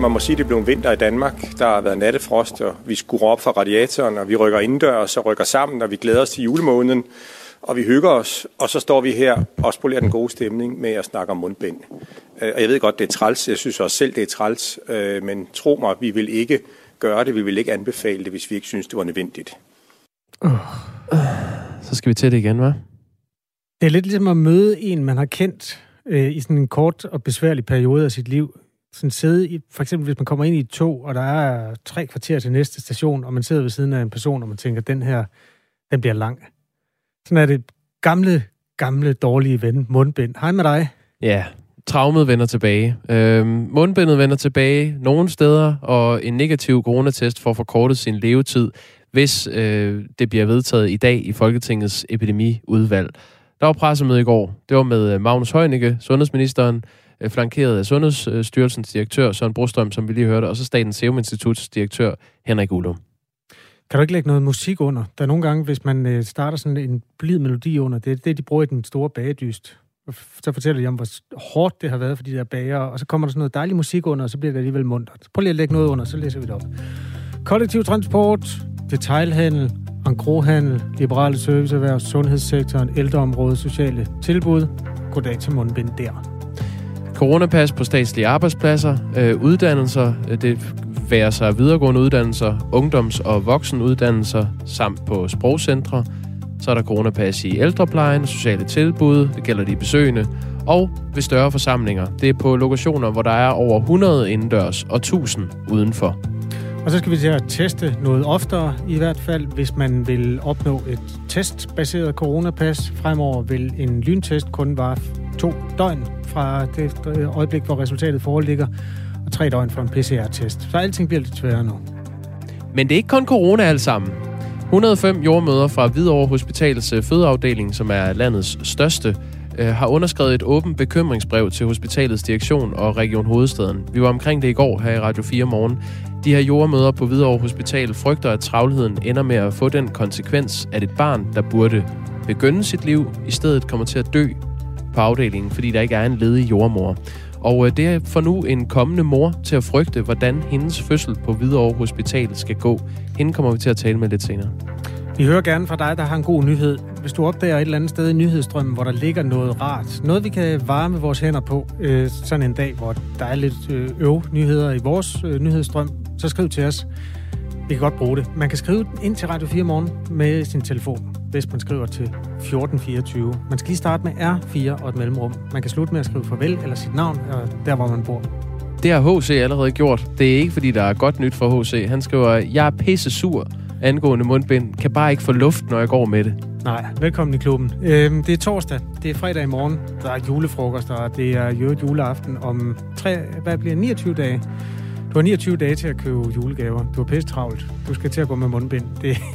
Man må sige, at det blev vinter i Danmark. Der har været nattefrost, og vi skruer op fra radiatoren, og vi rykker indendørs og rykker sammen, og vi glæder os til julemåneden, og vi hygger os, og så står vi her og spolerer den gode stemning med at snakke om mundbind. Øh, og jeg ved godt, det er træls. Jeg synes også selv, det er træls. Øh, men tro mig, vi vil ikke gøre det. Vi vil ikke anbefale det, hvis vi ikke synes, det var nødvendigt. Uh, så skal vi til det igen, hva'? Det er lidt ligesom at møde en, man har kendt øh, i sådan en kort og besværlig periode af sit liv. Sådan sidde i, for eksempel hvis man kommer ind i et tog, og der er tre kvarter til næste station, og man sidder ved siden af en person, og man tænker, den her, den bliver lang. Sådan er det gamle, gamle, dårlige ven, mundbind. Hej med dig. Ja, traumet vender tilbage. Øhm, mundbindet vender tilbage nogle steder, og en negativ coronatest får forkortet sin levetid, hvis øh, det bliver vedtaget i dag i Folketingets epidemiudvalg. Der var pressemøde i går. Det var med øh, Magnus Heunicke, sundhedsministeren, Øh, flankeret af Sundhedsstyrelsens direktør Søren Brostrøm, som vi lige hørte, og så Statens Serum Instituts direktør Henrik Ullum. Kan du ikke lægge noget musik under? Der er nogle gange, hvis man øh, starter sådan en blid melodi under, det er det, de bruger i den store bagedyst. Så fortæller de om, hvor hårdt det har været for de der bager, og så kommer der sådan noget dejlig musik under, og så bliver det alligevel mundt. Prøv lige at lægge noget under, så læser vi det op. Kollektiv transport, detailhandel, ankrohandel, liberale serviceerhverv, sundhedssektoren, ældreområdet, sociale tilbud. Goddag til mundbind der. Coronapas på statslige arbejdspladser, øh, uddannelser, øh, det være sig videregående uddannelser, ungdoms- og voksenuddannelser, samt på sprogcentre. Så er der coronapas i ældreplejen, sociale tilbud, det gælder de besøgende, og ved større forsamlinger. Det er på lokationer, hvor der er over 100 indendørs og 1000 udenfor. Og så skal vi til at teste noget oftere, i hvert fald hvis man vil opnå et testbaseret coronapas. Fremover vil en lyntest kun vare to døgn fra det øjeblik, hvor resultatet foreligger, og tre døgn fra en PCR-test. Så alting bliver lidt sværere nu. Men det er ikke kun corona alt sammen. 105 jordmøder fra Hvidovre Hospitals øh, fødeafdeling, som er landets største, øh, har underskrevet et åbent bekymringsbrev til hospitalets direktion og Region Hovedstaden. Vi var omkring det i går her i Radio 4 morgen. De her jordmøder på Hvidovre Hospital frygter, at travlheden ender med at få den konsekvens, at et barn, der burde begynde sit liv, i stedet kommer til at dø på afdelingen, fordi der ikke er en ledig jordmor. Og øh, det er for nu en kommende mor til at frygte, hvordan hendes fødsel på Hvidovre Hospital skal gå. Hende kommer vi til at tale med lidt senere. Vi hører gerne fra dig, der har en god nyhed. Hvis du opdager et eller andet sted i nyhedsstrømmen, hvor der ligger noget rart, noget vi kan varme vores hænder på, øh, sådan en dag, hvor der er lidt øh, øv nyheder i vores øh, nyhedsstrøm, så skriv til os. Vi kan godt bruge det. Man kan skrive ind til Radio 4 morgen med sin telefon, hvis man skriver til 1424. Man skal lige starte med R4 og et mellemrum. Man kan slutte med at skrive farvel eller sit navn, og der hvor man bor. Det har H.C. allerede gjort. Det er ikke, fordi der er godt nyt for H.C. Han skriver, jeg er pisse sur angående mundbind. Kan bare ikke få luft, når jeg går med det. Nej, velkommen i klubben. Øhm, det er torsdag. Det er fredag i morgen. Der er julefrokost, og det er jo juleaften om tre, hvad bliver 29 dage. Du har 29 dage til at købe julegaver. Du har pisse travlt. Du skal til at gå med mundbind. Det...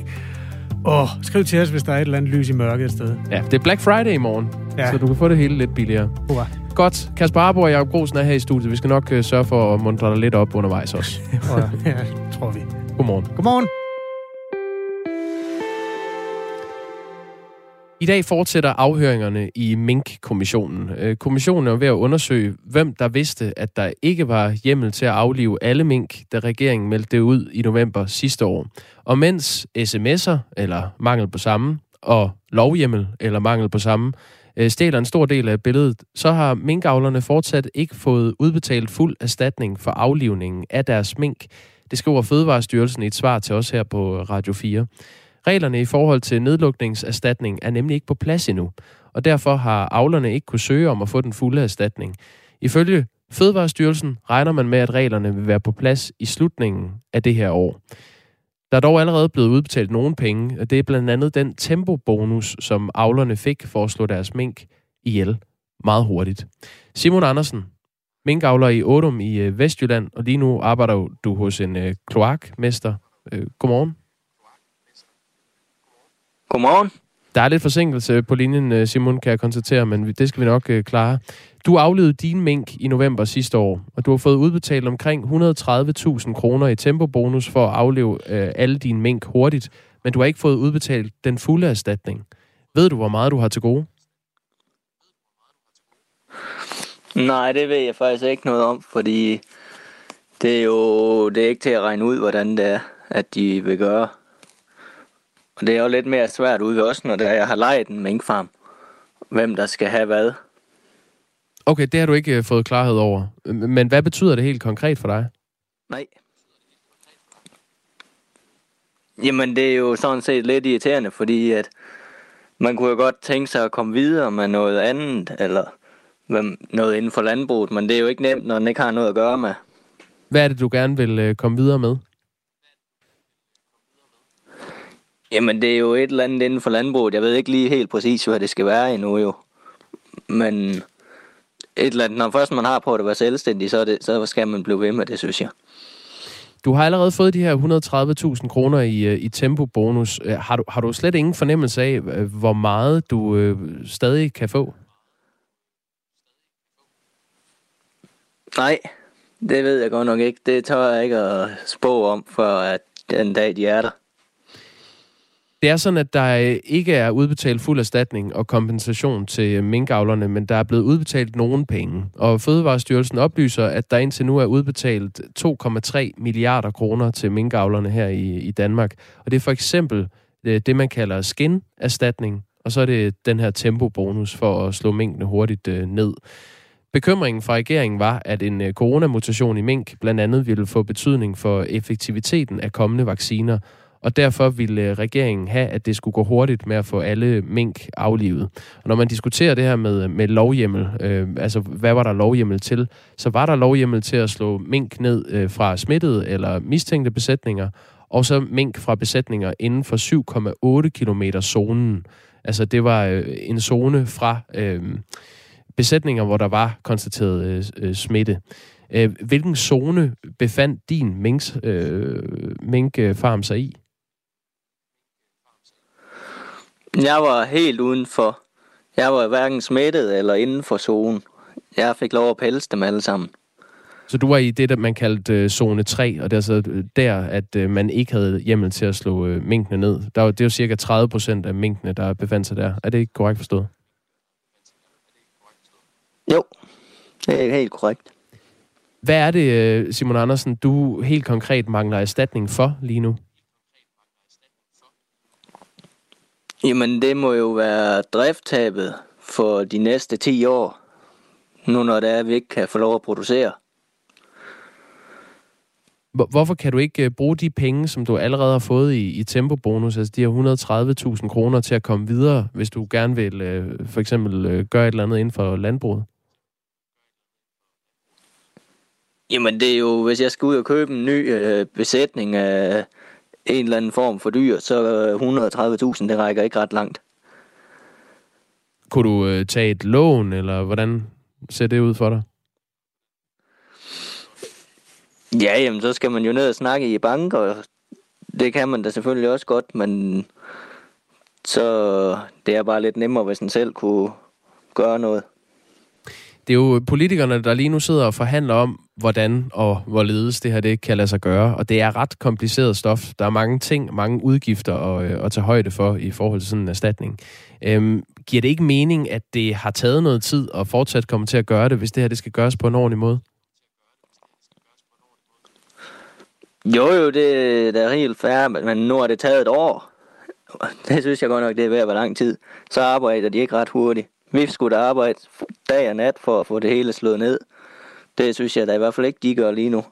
Åh, skriv til os, hvis der er et eller andet lys i mørket et sted. Ja, det er Black Friday i morgen, ja. så du kan få det hele lidt billigere. Hurra. Godt. Kasper Arbo og Jacob Grosen er her i studiet. Vi skal nok uh, sørge for at mundre dig lidt op undervejs også. ja, tror vi. Godmorgen. Godmorgen. I dag fortsætter afhøringerne i Mink-kommissionen. Øh, kommissionen er ved at undersøge, hvem der vidste, at der ikke var hjemmel til at aflive alle mink, da regeringen meldte det ud i november sidste år. Og mens sms'er, eller mangel på samme, og lovhjemmel, eller mangel på samme, øh, stjæler en stor del af billedet, så har minkavlerne fortsat ikke fået udbetalt fuld erstatning for aflivningen af deres mink. Det skriver Fødevarestyrelsen i et svar til os her på Radio 4. Reglerne i forhold til nedlukningserstatning er nemlig ikke på plads endnu, og derfor har avlerne ikke kunne søge om at få den fulde erstatning. Ifølge Fødevarestyrelsen regner man med, at reglerne vil være på plads i slutningen af det her år. Der er dog allerede blevet udbetalt nogle penge, og det er blandt andet den tempobonus, som avlerne fik for at slå deres mink ihjel meget hurtigt. Simon Andersen, minkavler i Ådum i øh, Vestjylland, og lige nu arbejder du hos en øh, kloakmester. Øh, godmorgen. Godmorgen. Der er lidt forsinkelse på linjen, øh, Simon, kan jeg konstatere, men det skal vi nok uh, klare. Du aflevede din mink i november sidste år, og du har fået udbetalt omkring 130.000 kroner i tempobonus for at afleve uh, alle dine mink hurtigt, men du har ikke fået udbetalt den fulde erstatning. Ved du, hvor meget du har til gode? Nej, det ved jeg faktisk ikke noget om, fordi Det er jo det er ikke til at regne ud, hvordan det er, at de vil gøre. Og det er jo lidt mere svært ude ved os, når det er, jeg har lejet en minkfarm. Hvem der skal have hvad. Okay, det har du ikke øh, fået klarhed over. Men hvad betyder det helt konkret for dig? Nej. Jamen, det er jo sådan set lidt irriterende, fordi at man kunne jo godt tænke sig at komme videre med noget andet, eller noget inden for landbruget, men det er jo ikke nemt, når den ikke har noget at gøre med. Hvad er det, du gerne vil øh, komme videre med? Jamen, det er jo et eller andet inden for landbruget. Jeg ved ikke lige helt præcis, hvad det skal være endnu jo. Men et eller andet, når først man har på at være selvstændig, så, det, så skal man blive ved med det, synes jeg. Du har allerede fået de her 130.000 kroner i, øh, i tempo-bonus. Øh, har du, har du slet ingen fornemmelse af, hvor meget du øh, stadig kan få? Nej, det ved jeg godt nok ikke. Det tør jeg ikke at spå om, for at den dag de er der. Det er sådan, at der ikke er udbetalt fuld erstatning og kompensation til minkavlerne, men der er blevet udbetalt nogen penge. Og Fødevarestyrelsen oplyser, at der indtil nu er udbetalt 2,3 milliarder kroner til minkavlerne her i, i Danmark. Og det er for eksempel øh, det, man kalder skin-erstatning, og så er det den her tempobonus for at slå minkene hurtigt øh, ned. Bekymringen fra regeringen var, at en øh, coronamutation i mink blandt andet ville få betydning for effektiviteten af kommende vacciner, og derfor ville øh, regeringen have, at det skulle gå hurtigt med at få alle mink aflivet. Og når man diskuterer det her med, med lovhjemmel, øh, altså hvad var der lovhjemmel til, så var der lovhjemmel til at slå mink ned øh, fra smittede eller mistænkte besætninger, og så mink fra besætninger inden for 7,8 km zonen. Altså det var øh, en zone fra øh, besætninger, hvor der var konstateret øh, øh, smitte. Øh, hvilken zone befandt din minks, øh, minkfarm sig i? Jeg var helt udenfor. Jeg var hverken smittet eller inden for zonen. Jeg fik lov at pelse dem alle sammen. Så du var i det, der man kaldte øh, zone 3, og det er så øh, der, at øh, man ikke havde hjemmel til at slå øh, minkene ned. Der var, det er jo cirka 30 procent af minkene, der befandt sig der. Er det ikke korrekt forstået? Jo, det er helt korrekt. Hvad er det, Simon Andersen, du helt konkret mangler erstatning for lige nu? Jamen, det må jo være drifttabet for de næste 10 år, nu når det er, at vi ikke kan få lov at producere. Hvorfor kan du ikke øh, bruge de penge, som du allerede har fået i, i tempobonus, altså de her 130.000 kroner til at komme videre, hvis du gerne vil øh, for eksempel øh, gøre et eller andet inden for landbruget? Jamen det er jo, hvis jeg skal ud og købe en ny øh, besætning af en eller anden form for dyr, så 130.000, det rækker ikke ret langt. Kunne du øh, tage et lån, eller hvordan ser det ud for dig? Ja, jamen, så skal man jo ned og snakke i banker. Det kan man da selvfølgelig også godt, men så det er bare lidt nemmere, hvis man selv kunne gøre noget. Det er jo politikerne, der lige nu sidder og forhandler om, hvordan og hvorledes det her det kan lade sig gøre. Og det er ret kompliceret stof. Der er mange ting, mange udgifter at, øh, at tage højde for i forhold til sådan en erstatning. Øhm, giver det ikke mening, at det har taget noget tid og fortsat kommer til at gøre det, hvis det her det skal gøres på en ordentlig måde? Jo, jo, det, det er helt fair, men nu har det taget et år. Det synes jeg godt nok, det er ved at være lang tid. Så arbejder de ikke ret hurtigt. Vi skulle da arbejde dag og nat for at få det hele slået ned. Det synes jeg da i hvert fald ikke, de gør lige nu.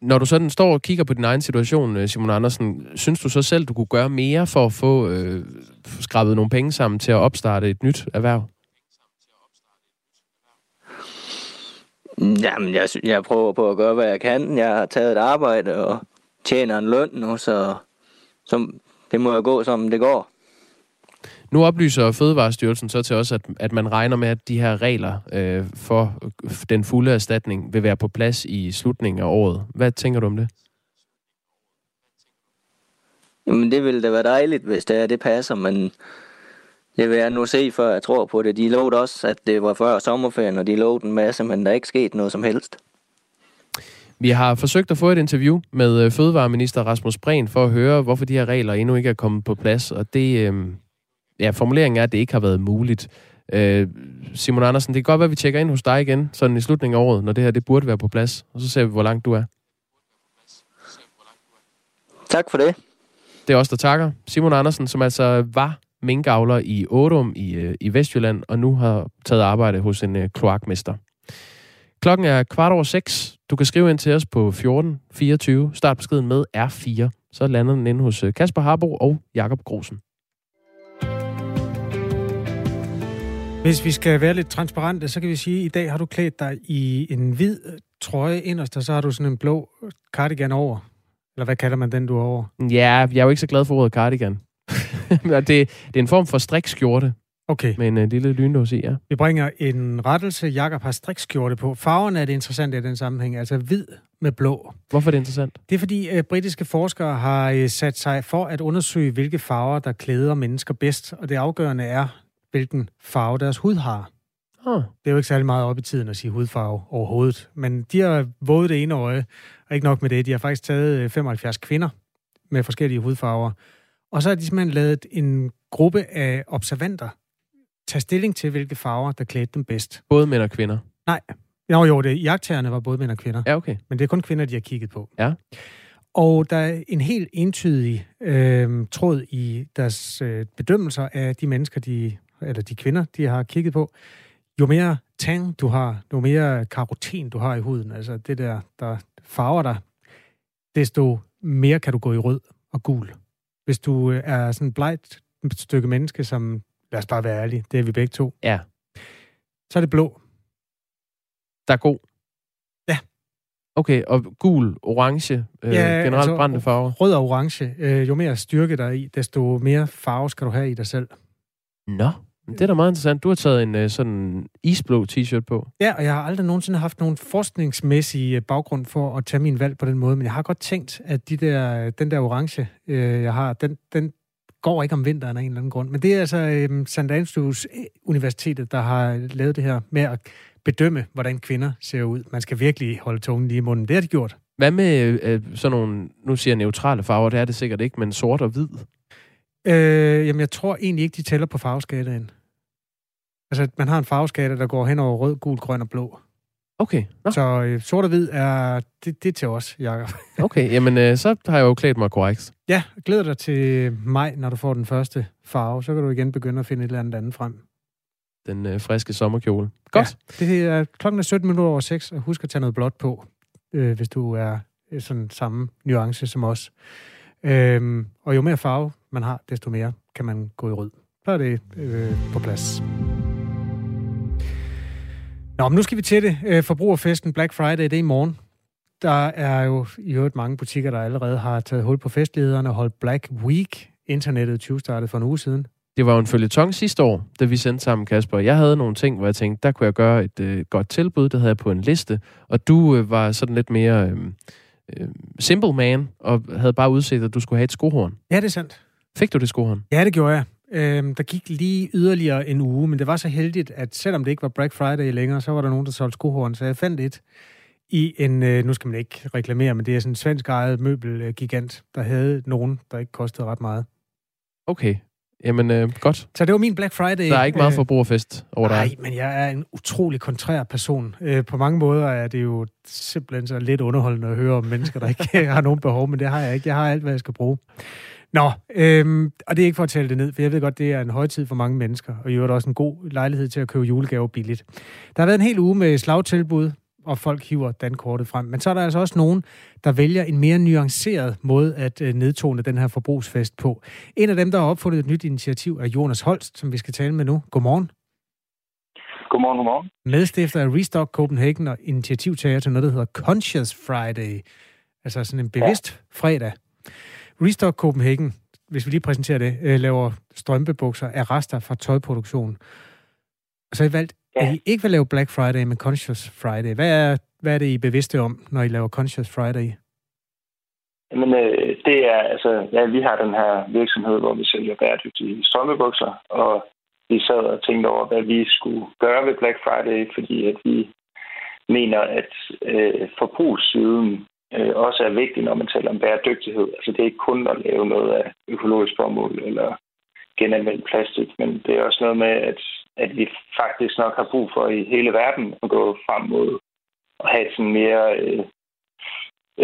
Når du sådan står og kigger på din egen situation, øh, Simon Andersen, synes du så selv, du kunne gøre mere for at få øh, skrabet nogle penge sammen til at opstarte et nyt erhverv? Jamen, jeg, jeg prøver på at gøre, hvad jeg kan. Jeg har taget et arbejde og tjener en løn nu, så, så det må jo gå, som det går. Nu oplyser Fødevarestyrelsen så til os, at, at man regner med, at de her regler øh, for den fulde erstatning vil være på plads i slutningen af året. Hvad tænker du om det? Jamen, det ville da være dejligt, hvis det er, det passer, men det vil jeg nu se, før jeg tror på det. De lovede også, at det var før sommerferien, og de lovede en masse, men der er ikke sket noget som helst. Vi har forsøgt at få et interview med øh, Fødevareminister Rasmus Bren for at høre, hvorfor de her regler endnu ikke er kommet på plads, og det, øh, ja, formuleringen er, at det ikke har været muligt. Øh, Simon Andersen, det kan godt være, at vi tjekker ind hos dig igen, sådan i slutningen af året, når det her det burde være på plads, og så ser vi, hvor langt du er. Tak for det. Det er også der takker. Simon Andersen, som altså var minkavler i Ådum i, øh, i Vestjylland, og nu har taget arbejde hos en øh, kloakmester. Klokken er kvart over seks. Du kan skrive ind til os på 14 24. Start beskeden med R4. Så lander den inde hos øh, Kasper Harbo og Jakob Grosen. Hvis vi skal være lidt transparente, så kan vi sige, at i dag har du klædt dig i en hvid trøje inderst, og så har du sådan en blå cardigan over. Eller hvad kalder man den, du er over? Ja, jeg er jo ikke så glad for ordet cardigan. det, det er en form for strikskjorte Okay. med en uh, lille lynlås i, ja. Vi bringer en rettelse. Jakob har strikskjorte på. Farverne er det interessante i den sammenhæng, altså hvid med blå. Hvorfor er det interessant? Det er fordi uh, britiske forskere har uh, sat sig for at undersøge, hvilke farver, der klæder mennesker bedst. Og det afgørende er, hvilken farve deres hud har. Oh, Det er jo ikke særlig meget op i tiden at sige hudfarve overhovedet. Men de har våget det ene øje, og ikke nok med det. De har faktisk taget øh, 75 kvinder med forskellige hudfarver. Og så har de simpelthen lavet en gruppe af observanter tage stilling til, hvilke farver, der klædte dem bedst. både mænd og kvinder. Nej. Jo, jo, det jagttagerne var både mænd og kvinder. Ja, okay. Men det er kun kvinder, de har kigget på. Ja. Og der er en helt entydig øh, tråd i deres øh, bedømmelser af de mennesker, de, eller de kvinder, de har kigget på. Jo mere tan du har, jo mere karoten du har i huden, altså det der, der farver dig, desto mere kan du gå i rød og gul. Hvis du øh, er sådan et blegt stykke menneske, som, lad os bare være ærlige, det er vi begge to, Ja, så er det blå. der er god. Ja. Okay, og gul, orange, øh, ja, generelt altså, brændte farver. Rød og orange, øh, jo mere styrke der er i, desto mere farve skal du have i dig selv. Nå, men det er da meget interessant. Du har taget en øh, sådan isblå t-shirt på. Ja, og jeg har aldrig nogensinde haft nogen forskningsmæssig øh, baggrund for at tage min valg på den måde, men jeg har godt tænkt, at de der, den der orange, øh, jeg har, den, den går ikke om vinteren af en eller anden grund. Men det er altså øh, St. Andrews Universitetet, der har lavet det her med at bedømme, hvordan kvinder ser ud. Man skal virkelig holde tungen lige i munden. Det har de gjort. Hvad med øh, sådan nogle, nu siger jeg neutrale farver, det er det sikkert ikke, men sort og hvid? Øh, jamen, jeg tror egentlig ikke, de tæller på farveskalaen. Altså, man har en farveskala, der går hen over rød, gul, grøn og blå. Okay, Nå, Så øh, sort og hvid er, det, det er til os, Jacob. okay. Jamen, øh, så har jeg jo klædt mig korrekt. Ja, glæder dig til maj, når du får den første farve. Så kan du igen begynde at finde et eller andet andet frem. Den øh, friske sommerkjole. Godt. Ja, det er klokken er 17 minutter over 6, og husk at tage noget blåt på, øh, hvis du er øh, sådan samme nuance som os. Øhm, og jo mere farve man har, desto mere kan man gå i rød. Så er det øh, på plads. Nå, men nu skal vi til det. Øh, forbrugerfesten Black Friday, det er i morgen. Der er jo i øvrigt mange butikker, der allerede har taget hul på festlederne og holdt Black Week. Internettet 20 startede for en uge siden. Det var jo en følgetong sidste år, da vi sendte sammen, Kasper. Jeg havde nogle ting, hvor jeg tænkte, der kunne jeg gøre et øh, godt tilbud. Det havde jeg på en liste. Og du øh, var sådan lidt mere øh, øh, simple man, og havde bare udset, at du skulle have et skohorn. Ja, det er sandt. Fik du det skohorn? Ja, det gjorde jeg. Øhm, der gik lige yderligere en uge, men det var så heldigt, at selvom det ikke var Black Friday længere, så var der nogen, der solgte skohorn, så jeg fandt et i en, øh, nu skal man ikke reklamere, men det er sådan en svensk ejet møbelgigant, der havde nogen, der ikke kostede ret meget. Okay. Jamen, øh, godt. Så det var min Black Friday. Der er ikke meget forbrugerfest over dig. Nej, men jeg er en utrolig kontrær person. Øh, på mange måder er det jo simpelthen så lidt underholdende at høre om mennesker, der ikke har nogen behov, men det har jeg ikke. Jeg har alt, hvad jeg skal bruge. Nå, øhm, og det er ikke for at tale det ned, for jeg ved godt, det er en højtid for mange mennesker, og i øvrigt også en god lejlighed til at købe julegaver billigt. Der har været en hel uge med slagtilbud, og folk hiver dankortet frem. Men så er der altså også nogen, der vælger en mere nuanceret måde at øh, nedtone den her forbrugsfest på. En af dem, der har opfundet et nyt initiativ, er Jonas Holst, som vi skal tale med nu. Godmorgen. Godmorgen, godmorgen. Medstifter af Restock Copenhagen og initiativtager til noget, der hedder Conscious Friday. Altså sådan en bevidst ja. fredag. Restock Copenhagen, hvis vi lige præsenterer det, øh, laver strømpebukser af rester fra tøjproduktion. Og så har I valgt, ja. at I ikke vil lave Black Friday, men Conscious Friday. Hvad er, hvad er det, I er bevidste om, når I laver Conscious Friday? Jamen, øh, det er altså, ja, vi har den her virksomhed, hvor vi sælger bæredygtige strømpebukser, og vi sad og tænkte over, hvad vi skulle gøre ved Black Friday, fordi at vi mener, at øh, forbrugssiden øh, også er vigtig, når man taler om bæredygtighed. Altså det er ikke kun at lave noget af økologisk formål eller genanvendt plastik, men det er også noget med, at at vi faktisk nok har brug for i hele verden at gå frem mod at have sådan mere, øh,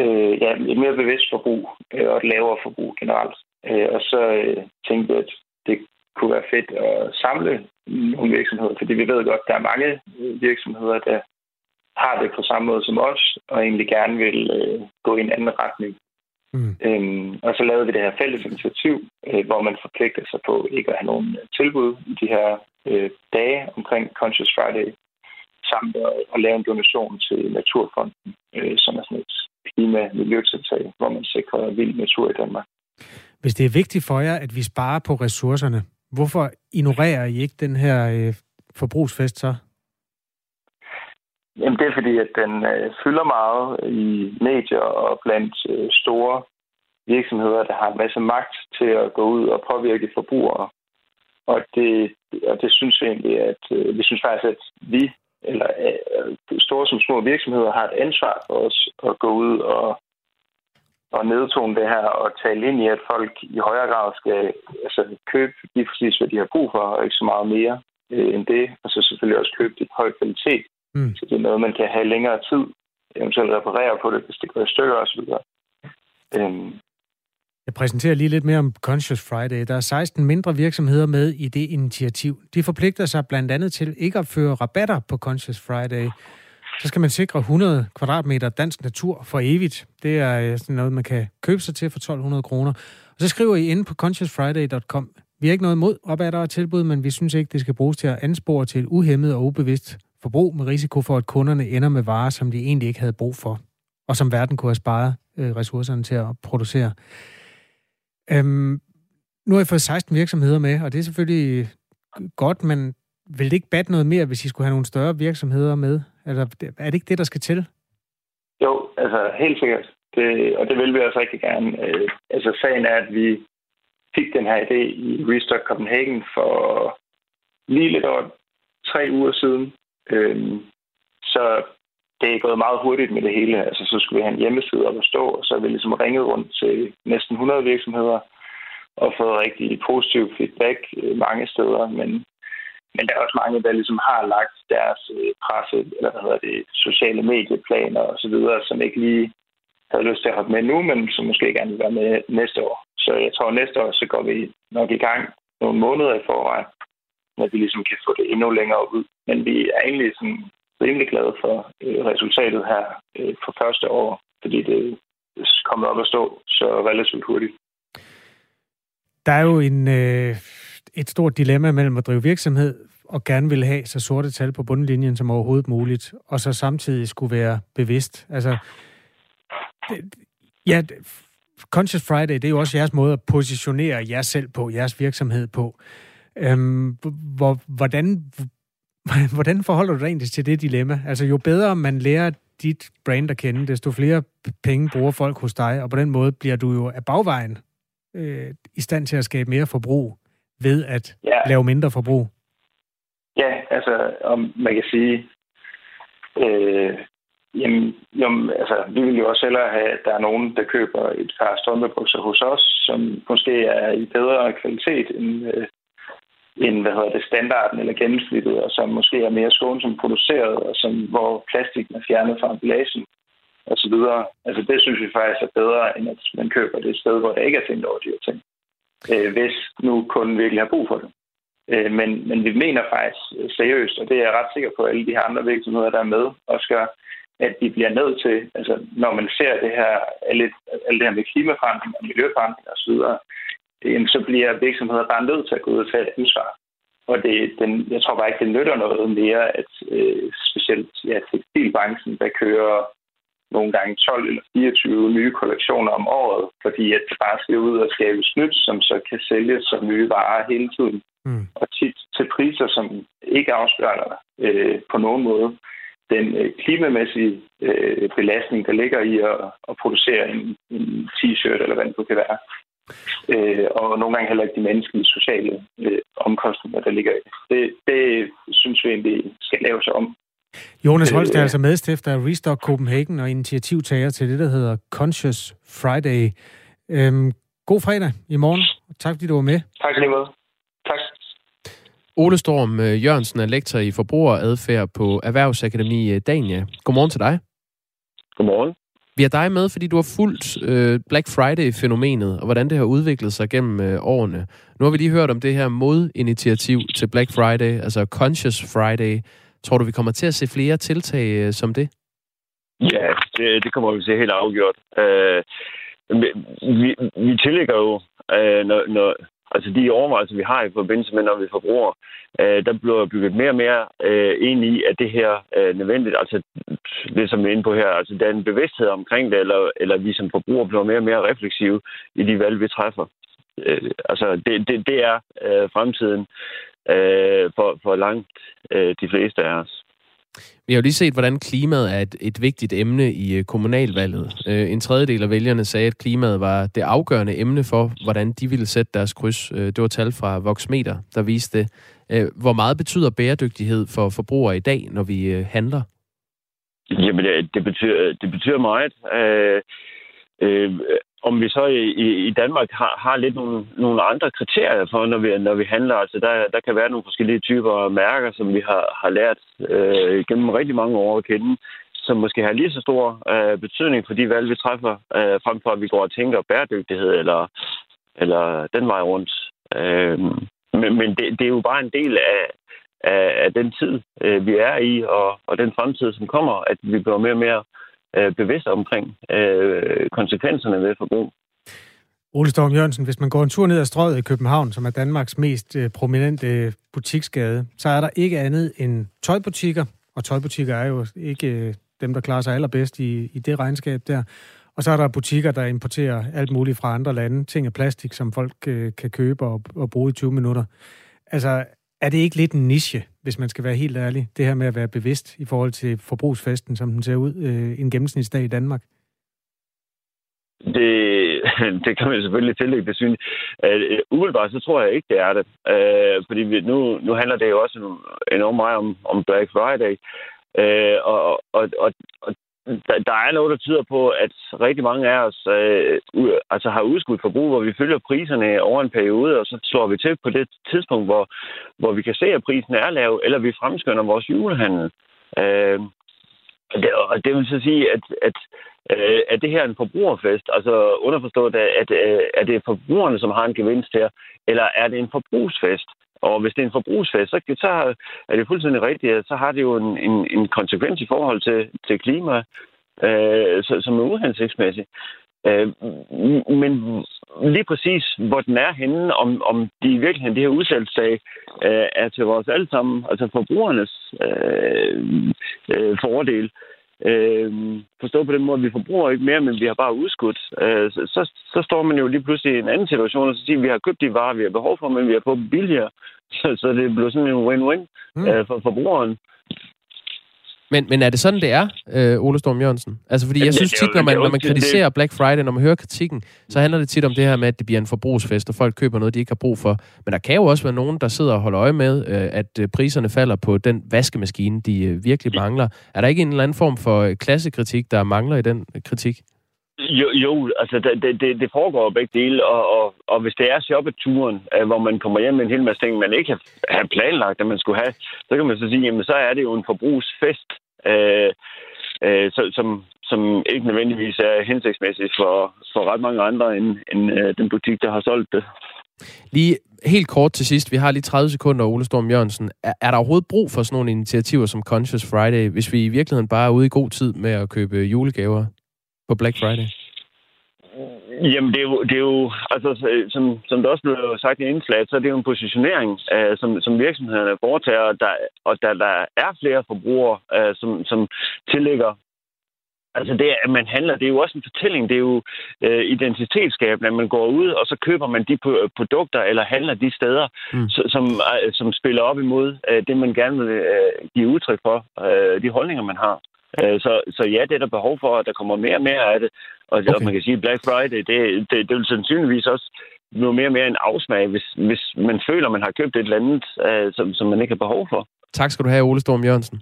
øh, ja, et mere bevidst forbrug øh, og et lavere forbrug generelt. Øh, og så øh, tænkte jeg, at det kunne være fedt at samle nogle virksomheder, fordi vi ved godt, at der er mange øh, virksomheder, der har det på samme måde som os, og egentlig gerne vil øh, gå i en anden retning. Mm. Øhm, og så lavede vi det her fælles initiativ, øh, hvor man forpligter sig på ikke at have nogen tilbud i de her øh, dage omkring Conscious Friday, samt at, at lave en donation til Naturfonden, øh, som er sådan et klima-miljøtiltag, hvor man sikrer vild natur i Danmark. Hvis det er vigtigt for jer, at vi sparer på ressourcerne, hvorfor ignorerer I ikke den her øh, forbrugsfest så? Jamen det er fordi, at den øh, fylder meget i medier og blandt øh, store virksomheder, der har en masse magt til at gå ud og påvirke forbrugere. Og det, og det synes vi egentlig, at øh, vi synes faktisk, at vi, eller øh, store som små virksomheder, har et ansvar for os at gå ud og, og nedtone det her og tale ind i, at folk i højere grad skal altså, købe lige præcis, hvad de har brug for, og ikke så meget mere øh, end det. Og så selvfølgelig også købe det høj kvalitet. Mm. Så det er noget, man kan have længere tid, eventuelt reparere på det, hvis det går i stykker osv. Øhm. Jeg præsenterer lige lidt mere om Conscious Friday. Der er 16 mindre virksomheder med i det initiativ. De forpligter sig blandt andet til ikke at føre rabatter på Conscious Friday. Så skal man sikre 100 kvadratmeter dansk natur for evigt. Det er øh, sådan noget, man kan købe sig til for 1200 kroner. Og så skriver I inde på consciousfriday.com. Vi har ikke noget imod rabatter og tilbud, men vi synes ikke, det skal bruges til at anspore til et uhemmet og ubevidst forbrug med risiko for, at kunderne ender med varer, som de egentlig ikke havde brug for, og som verden kunne have sparet øh, ressourcerne til at producere. Øhm, nu har jeg fået 16 virksomheder med, og det er selvfølgelig øh, godt, men vil det ikke batte noget mere, hvis I skulle have nogle større virksomheder med? Eller er det ikke det, der skal til? Jo, altså helt sikkert. Det, og det vil vi også rigtig gerne. Øh, altså sagen er, at vi fik den her idé i Restock Copenhagen for lige lidt over tre uger siden. Øhm, så det er gået meget hurtigt med det hele. Altså, så skulle vi have en hjemmeside op at stå, og så har vi ligesom ringet rundt til næsten 100 virksomheder og fået rigtig positiv feedback øh, mange steder. Men, men der er også mange, der ligesom har lagt deres øh, presse, eller hvad hedder det, sociale medieplaner og så videre, som ikke lige havde lyst til at hoppe med nu, men som måske gerne vil være med næste år. Så jeg tror, at næste år, så går vi nok i gang nogle måneder i forvejen at vi ligesom kan få det endnu længere ud. Men vi er egentlig sådan rimelig glade for øh, resultatet her øh, for første år, fordi det er kommet op at stå så relativt hurtigt. Der er jo en, øh, et stort dilemma mellem at drive virksomhed og gerne vil have så sorte tal på bundlinjen som overhovedet muligt, og så samtidig skulle være bevidst. Altså, det, ja, Conscious Friday, det er jo også jeres måde at positionere jer selv på, jeres virksomhed på. Øhm, hvor, hvordan, hvordan forholder du dig egentlig til det dilemma? Altså jo bedre man lærer dit brand at kende, desto flere penge bruger folk hos dig, og på den måde bliver du jo af bagvejen øh, i stand til at skabe mere forbrug ved at ja. lave mindre forbrug. Ja, altså om man kan sige, øh, jamen, jamen, altså, vi vil jo også hellere have, at der er nogen, der køber et par strømpebukser hos os, som måske er i bedre kvalitet end, øh, end hvad hedder det, standarden eller gennemsnittet, og som måske er mere skånsomt produceret, og som, hvor plastikken er fjernet fra emballagen og så videre. Altså det synes vi faktisk er bedre, end at man køber det et sted, hvor der ikke er tænkt over de her ting. Øh, hvis nu kunden virkelig har brug for det. Øh, men, men vi mener faktisk seriøst, og det er jeg ret sikker på, at alle de her andre virksomheder, der er med, også gør, at de bliver nødt til, altså når man ser det her, alt det her med klimaforandring og miljøforandring osv., så bliver virksomheder bare nødt til at gå ud og tage et ansvar. Og det, den, jeg tror bare ikke, det nytter noget mere, at øh, specielt ja, tekstilbranchen, der kører nogle gange 12 eller 24 nye kollektioner om året, fordi at det bare skal ud og skabe nyt, som så kan sælges som nye varer hele tiden. Mm. Og tit til priser, som ikke afspørger øh, på nogen måde den øh, klimamæssige øh, belastning, der ligger i at, at producere en, en t-shirt, eller hvad det kan være øh, og nogle gange heller ikke de menneskelige sociale øh, omkostninger, der ligger i det. det. Det synes vi egentlig skal laves om. Jonas Holst er øh, altså medstifter af Restock Copenhagen og initiativtager til det, der hedder Conscious Friday. Øhm, god fredag i morgen. Tak fordi du var med. Tak lige måde. Tak. Ole Storm øh, Jørgensen er lektor i forbrugeradfærd på Erhvervsakademi øh, Dania. Godmorgen til dig. Godmorgen. Vi har dig med, fordi du har fulgt øh, Black Friday-fænomenet, og hvordan det har udviklet sig gennem øh, årene. Nu har vi lige hørt om det her modinitiativ til Black Friday, altså Conscious Friday. Tror du, vi kommer til at se flere tiltag øh, som det? Ja, det, det kommer vi til se helt afgjort. Øh, vi, vi tillægger jo, øh, når, når, altså de overvejelser, vi har i forbindelse med, når vi forbruger, øh, der bliver bygget mere og mere øh, ind i, at det her er øh, nødvendigt. Altså det, som vi er inde på her, altså der er en bevidsthed omkring det, eller, eller vi som forbrugere bliver mere og mere refleksive i de valg, vi træffer. Øh, altså det, det, det er øh, fremtiden øh, for, for langt øh, de fleste af os. Vi har jo lige set, hvordan klimaet er et, et vigtigt emne i øh, kommunalvalget. Øh, en tredjedel af vælgerne sagde, at klimaet var det afgørende emne for, hvordan de ville sætte deres kryds. Øh, det var tal fra Voxmeter, der viste det. Hvor meget betyder bæredygtighed for forbrugere i dag, når vi handler? Jamen, det betyder, det betyder meget. Øh, øh, om vi så i, i Danmark har, har lidt nogle, nogle andre kriterier for, når vi, når vi handler. Altså, der, der kan være nogle forskellige typer mærker, som vi har, har lært øh, gennem rigtig mange år at kende, som måske har lige så stor øh, betydning for de valg, vi træffer, øh, frem for at vi går og tænker bæredygtighed eller, eller den vej rundt. Øh, men men det, det er jo bare en del af, af, af den tid, øh, vi er i, og, og den fremtid, som kommer, at vi bliver mere og mere øh, Øh, bevidste omkring øh, konsekvenserne ved forbrug. Ole Storm Jørgensen, hvis man går en tur ned ad strøget i København, som er Danmarks mest øh, prominente øh, butiksgade, så er der ikke andet end tøjbutikker, og tøjbutikker er jo ikke øh, dem, der klarer sig allerbedst i, i det regnskab der. Og så er der butikker, der importerer alt muligt fra andre lande, ting af plastik, som folk øh, kan købe og, og bruge i 20 minutter. Altså, er det ikke lidt en niche, hvis man skal være helt ærlig, det her med at være bevidst i forhold til forbrugsfesten, som den ser ud øh, en gennemsnitsdag i Danmark? Det, det kan man selvfølgelig tillægge det syn. Øh, umiddelbart så tror jeg ikke, det er det. Øh, fordi vi, nu, nu handler det jo også enormt meget om, om Black Friday. Øh, og, og, og, og der, der er noget, der tyder på, at rigtig mange af os øh, altså har udskudt forbrug, hvor vi følger priserne over en periode, og så slår vi til på det tidspunkt, hvor, hvor vi kan se, at prisen er lav, eller vi fremskynder vores julehandel. Øh, og, det, og det vil så sige, at, at, øh, at det her er en forbrugerfest, altså underforstået, at, øh, at, at er det forbrugerne, som har en gevinst her, eller er det en forbrugsfest? Og hvis det er en forbrugsfest, så, så er det fuldstændig rigtigt, at så har det jo en, en, en konsekvens i forhold til, til klima, øh, som er uhensigtsmæssig. Øh, men lige præcis, hvor den er henne, om, om de i virkeligheden, det her udsættelsesdag, øh, er til vores alle sammen, altså forbrugernes øh, øh, fordel, Øh, forstå på den måde, at vi forbruger ikke mere, men vi har bare udskudt. Øh, så, så, så står man jo lige pludselig i en anden situation, og så siger, at vi har købt de varer, vi har behov for, men vi har fået dem billigere. Så, så det bliver sådan en win-win mm. øh, for forbrugeren. Men, men er det sådan, det er, øh, Ole Storm Jørgensen? Altså, fordi jeg synes tit, når man, når man kritiserer Black Friday, når man hører kritikken, så handler det tit om det her med, at det bliver en forbrugsfest, og folk køber noget, de ikke har brug for. Men der kan jo også være nogen, der sidder og holder øje med, øh, at øh, priserne falder på den vaskemaskine, de øh, virkelig mangler. Er der ikke en eller anden form for klassekritik, der mangler i den kritik? Jo, jo altså det, det, det foregår begge dele, og, og, og hvis det er shoppeturen, øh, hvor man kommer hjem med en hel masse ting, man ikke har planlagt, at man skulle have, så kan man så sige, jamen så er det jo en forbrugsfest, øh, øh, som, som ikke nødvendigvis er hensigtsmæssigt for, for ret mange andre end, end øh, den butik, der har solgt det. Lige helt kort til sidst, vi har lige 30 sekunder, Ole Storm Jørgensen. Er, er der overhovedet brug for sådan nogle initiativer som Conscious Friday, hvis vi i virkeligheden bare er ude i god tid med at købe julegaver på Black Friday? Jamen, det er jo, det er jo altså, som, som der også blev sagt i indslaget, så er det jo en positionering, uh, som, som virksomhederne foretager, og der, og der, der er flere forbrugere, uh, som, som tillægger Altså det, at man handler, det er jo også en fortælling. Det er jo øh, identitetsskabende, at man går ud, og så køber man de produkter eller handler de steder, mm. som, øh, som spiller op imod øh, det, man gerne vil øh, give udtryk for, øh, de holdninger, man har. Øh, så, så ja, det er der behov for, at der kommer mere og mere af det. Og, okay. og man kan sige, Black Friday, det, det, det vil sandsynligvis også noget mere og mere en afsmag, hvis, hvis man føler, man har købt et eller andet, uh, som, som man ikke har behov for. Tak skal du have, Ole Storm Jørgensen.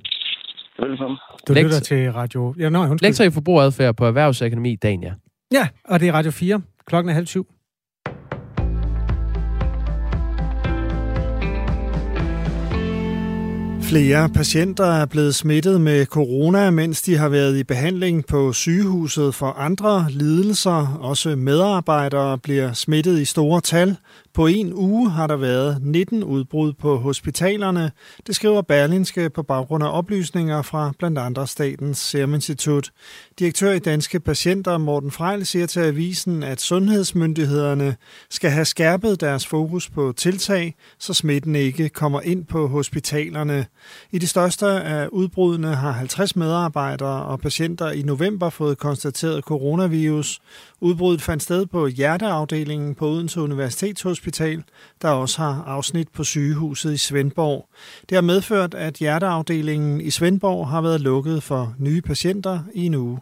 Velkommen. Du lytter til Radio... Ja, no, Lektor i forbrugeradfærd på Erhvervsakademi, Dania. Ja, og det er Radio 4. Klokken er halv syv. Flere patienter er blevet smittet med corona, mens de har været i behandling på sygehuset for andre lidelser. Også medarbejdere bliver smittet i store tal. På en uge har der været 19 udbrud på hospitalerne. Det skriver Berlinske på baggrund af oplysninger fra blandt andre Statens Serum Institut. Direktør i Danske Patienter Morten Frejl siger til avisen, at sundhedsmyndighederne skal have skærpet deres fokus på tiltag, så smitten ikke kommer ind på hospitalerne. I de største af udbrudene har 50 medarbejdere og patienter i november fået konstateret coronavirus. Udbruddet fandt sted på hjerteafdelingen på Odense Universitetshospital, der også har afsnit på sygehuset i Svendborg. Det har medført, at hjerteafdelingen i Svendborg har været lukket for nye patienter i en uge.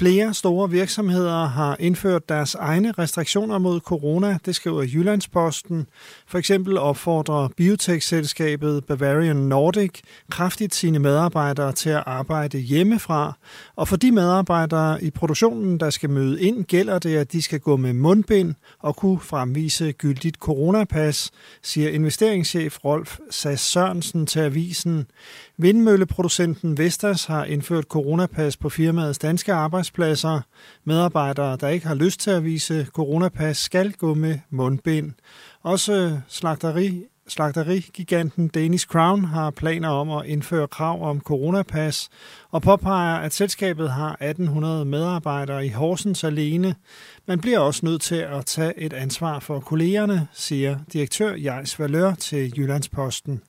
Flere store virksomheder har indført deres egne restriktioner mod corona, det skriver Jyllandsposten. For eksempel opfordrer biotech-selskabet Bavarian Nordic kraftigt sine medarbejdere til at arbejde hjemmefra. Og for de medarbejdere i produktionen, der skal møde ind, gælder det, at de skal gå med mundbind og kunne fremvise gyldigt coronapas, siger investeringschef Rolf Sass Sørensen til avisen. Vindmølleproducenten Vestas har indført coronapas på firmaets danske arbejdspladser. Medarbejdere, der ikke har lyst til at vise coronapas, skal gå med mundbind. Også slagteri, slagterigiganten Danish Crown har planer om at indføre krav om coronapas og påpeger, at selskabet har 1800 medarbejdere i Horsens alene. Man bliver også nødt til at tage et ansvar for kollegerne, siger direktør Jais Valør til Jyllandsposten.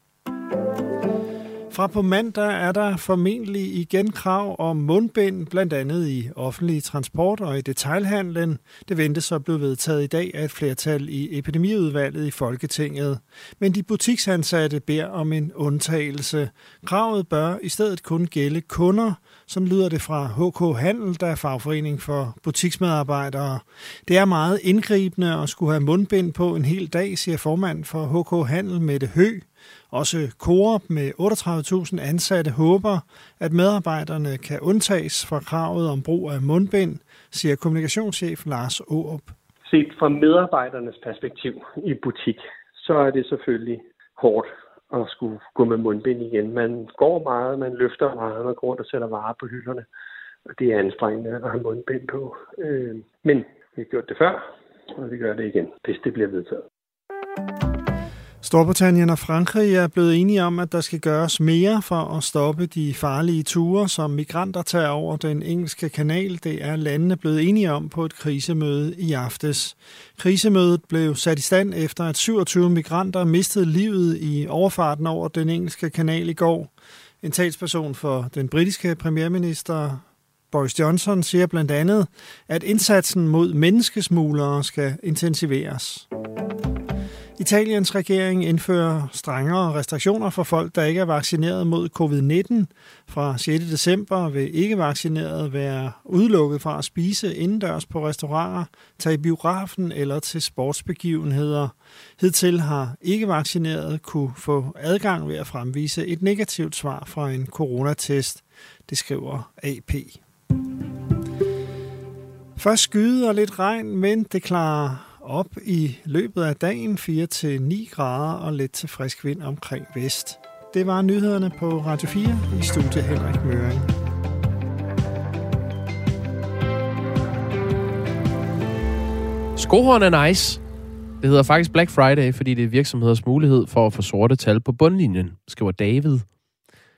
Fra på mandag er der formentlig igen krav om mundbind, blandt andet i offentlig transport og i detailhandlen. Det ventes så blive vedtaget i dag af et flertal i epidemiudvalget i Folketinget. Men de butiksansatte beder om en undtagelse. Kravet bør i stedet kun gælde kunder, som lyder det fra HK Handel, der er fagforening for butiksmedarbejdere. Det er meget indgribende at skulle have mundbind på en hel dag, siger formand for HK Handel Mette Hø. Også Coop med 38.000 ansatte håber, at medarbejderne kan undtages fra kravet om brug af mundbind, siger kommunikationschef Lars Aarup. Set fra medarbejdernes perspektiv i butik, så er det selvfølgelig hårdt at skulle gå med mundbind igen. Man går meget, man løfter meget, man går rundt og sætter varer på hylderne. Og det er anstrengende at have mundbind på. Øh, men vi har gjort det før, og vi gør det igen, hvis det bliver vedtaget. Storbritannien og Frankrig er blevet enige om, at der skal gøres mere for at stoppe de farlige ture, som migranter tager over den engelske kanal. Det er landene blevet enige om på et krisemøde i aftes. Krisemødet blev sat i stand efter, at 27 migranter mistede livet i overfarten over den engelske kanal i går. En talsperson for den britiske premierminister Boris Johnson siger blandt andet, at indsatsen mod menneskesmuglere skal intensiveres. Italiens regering indfører strengere restriktioner for folk, der ikke er vaccineret mod covid-19. Fra 6. december vil ikke-vaccinerede være udelukket fra at spise indendørs på restauranter, tage i biografen eller til sportsbegivenheder. Hidtil har ikke-vaccinerede kunne få adgang ved at fremvise et negativt svar fra en coronatest, det skriver AP. Først skyde og lidt regn, men det klarer op i løbet af dagen 4-9 grader og lidt til frisk vind omkring vest. Det var nyhederne på Radio 4 i studiet Henrik Møring. Skohorn er nice. Det hedder faktisk Black Friday, fordi det er virksomheders mulighed for at få sorte tal på bundlinjen, skriver David.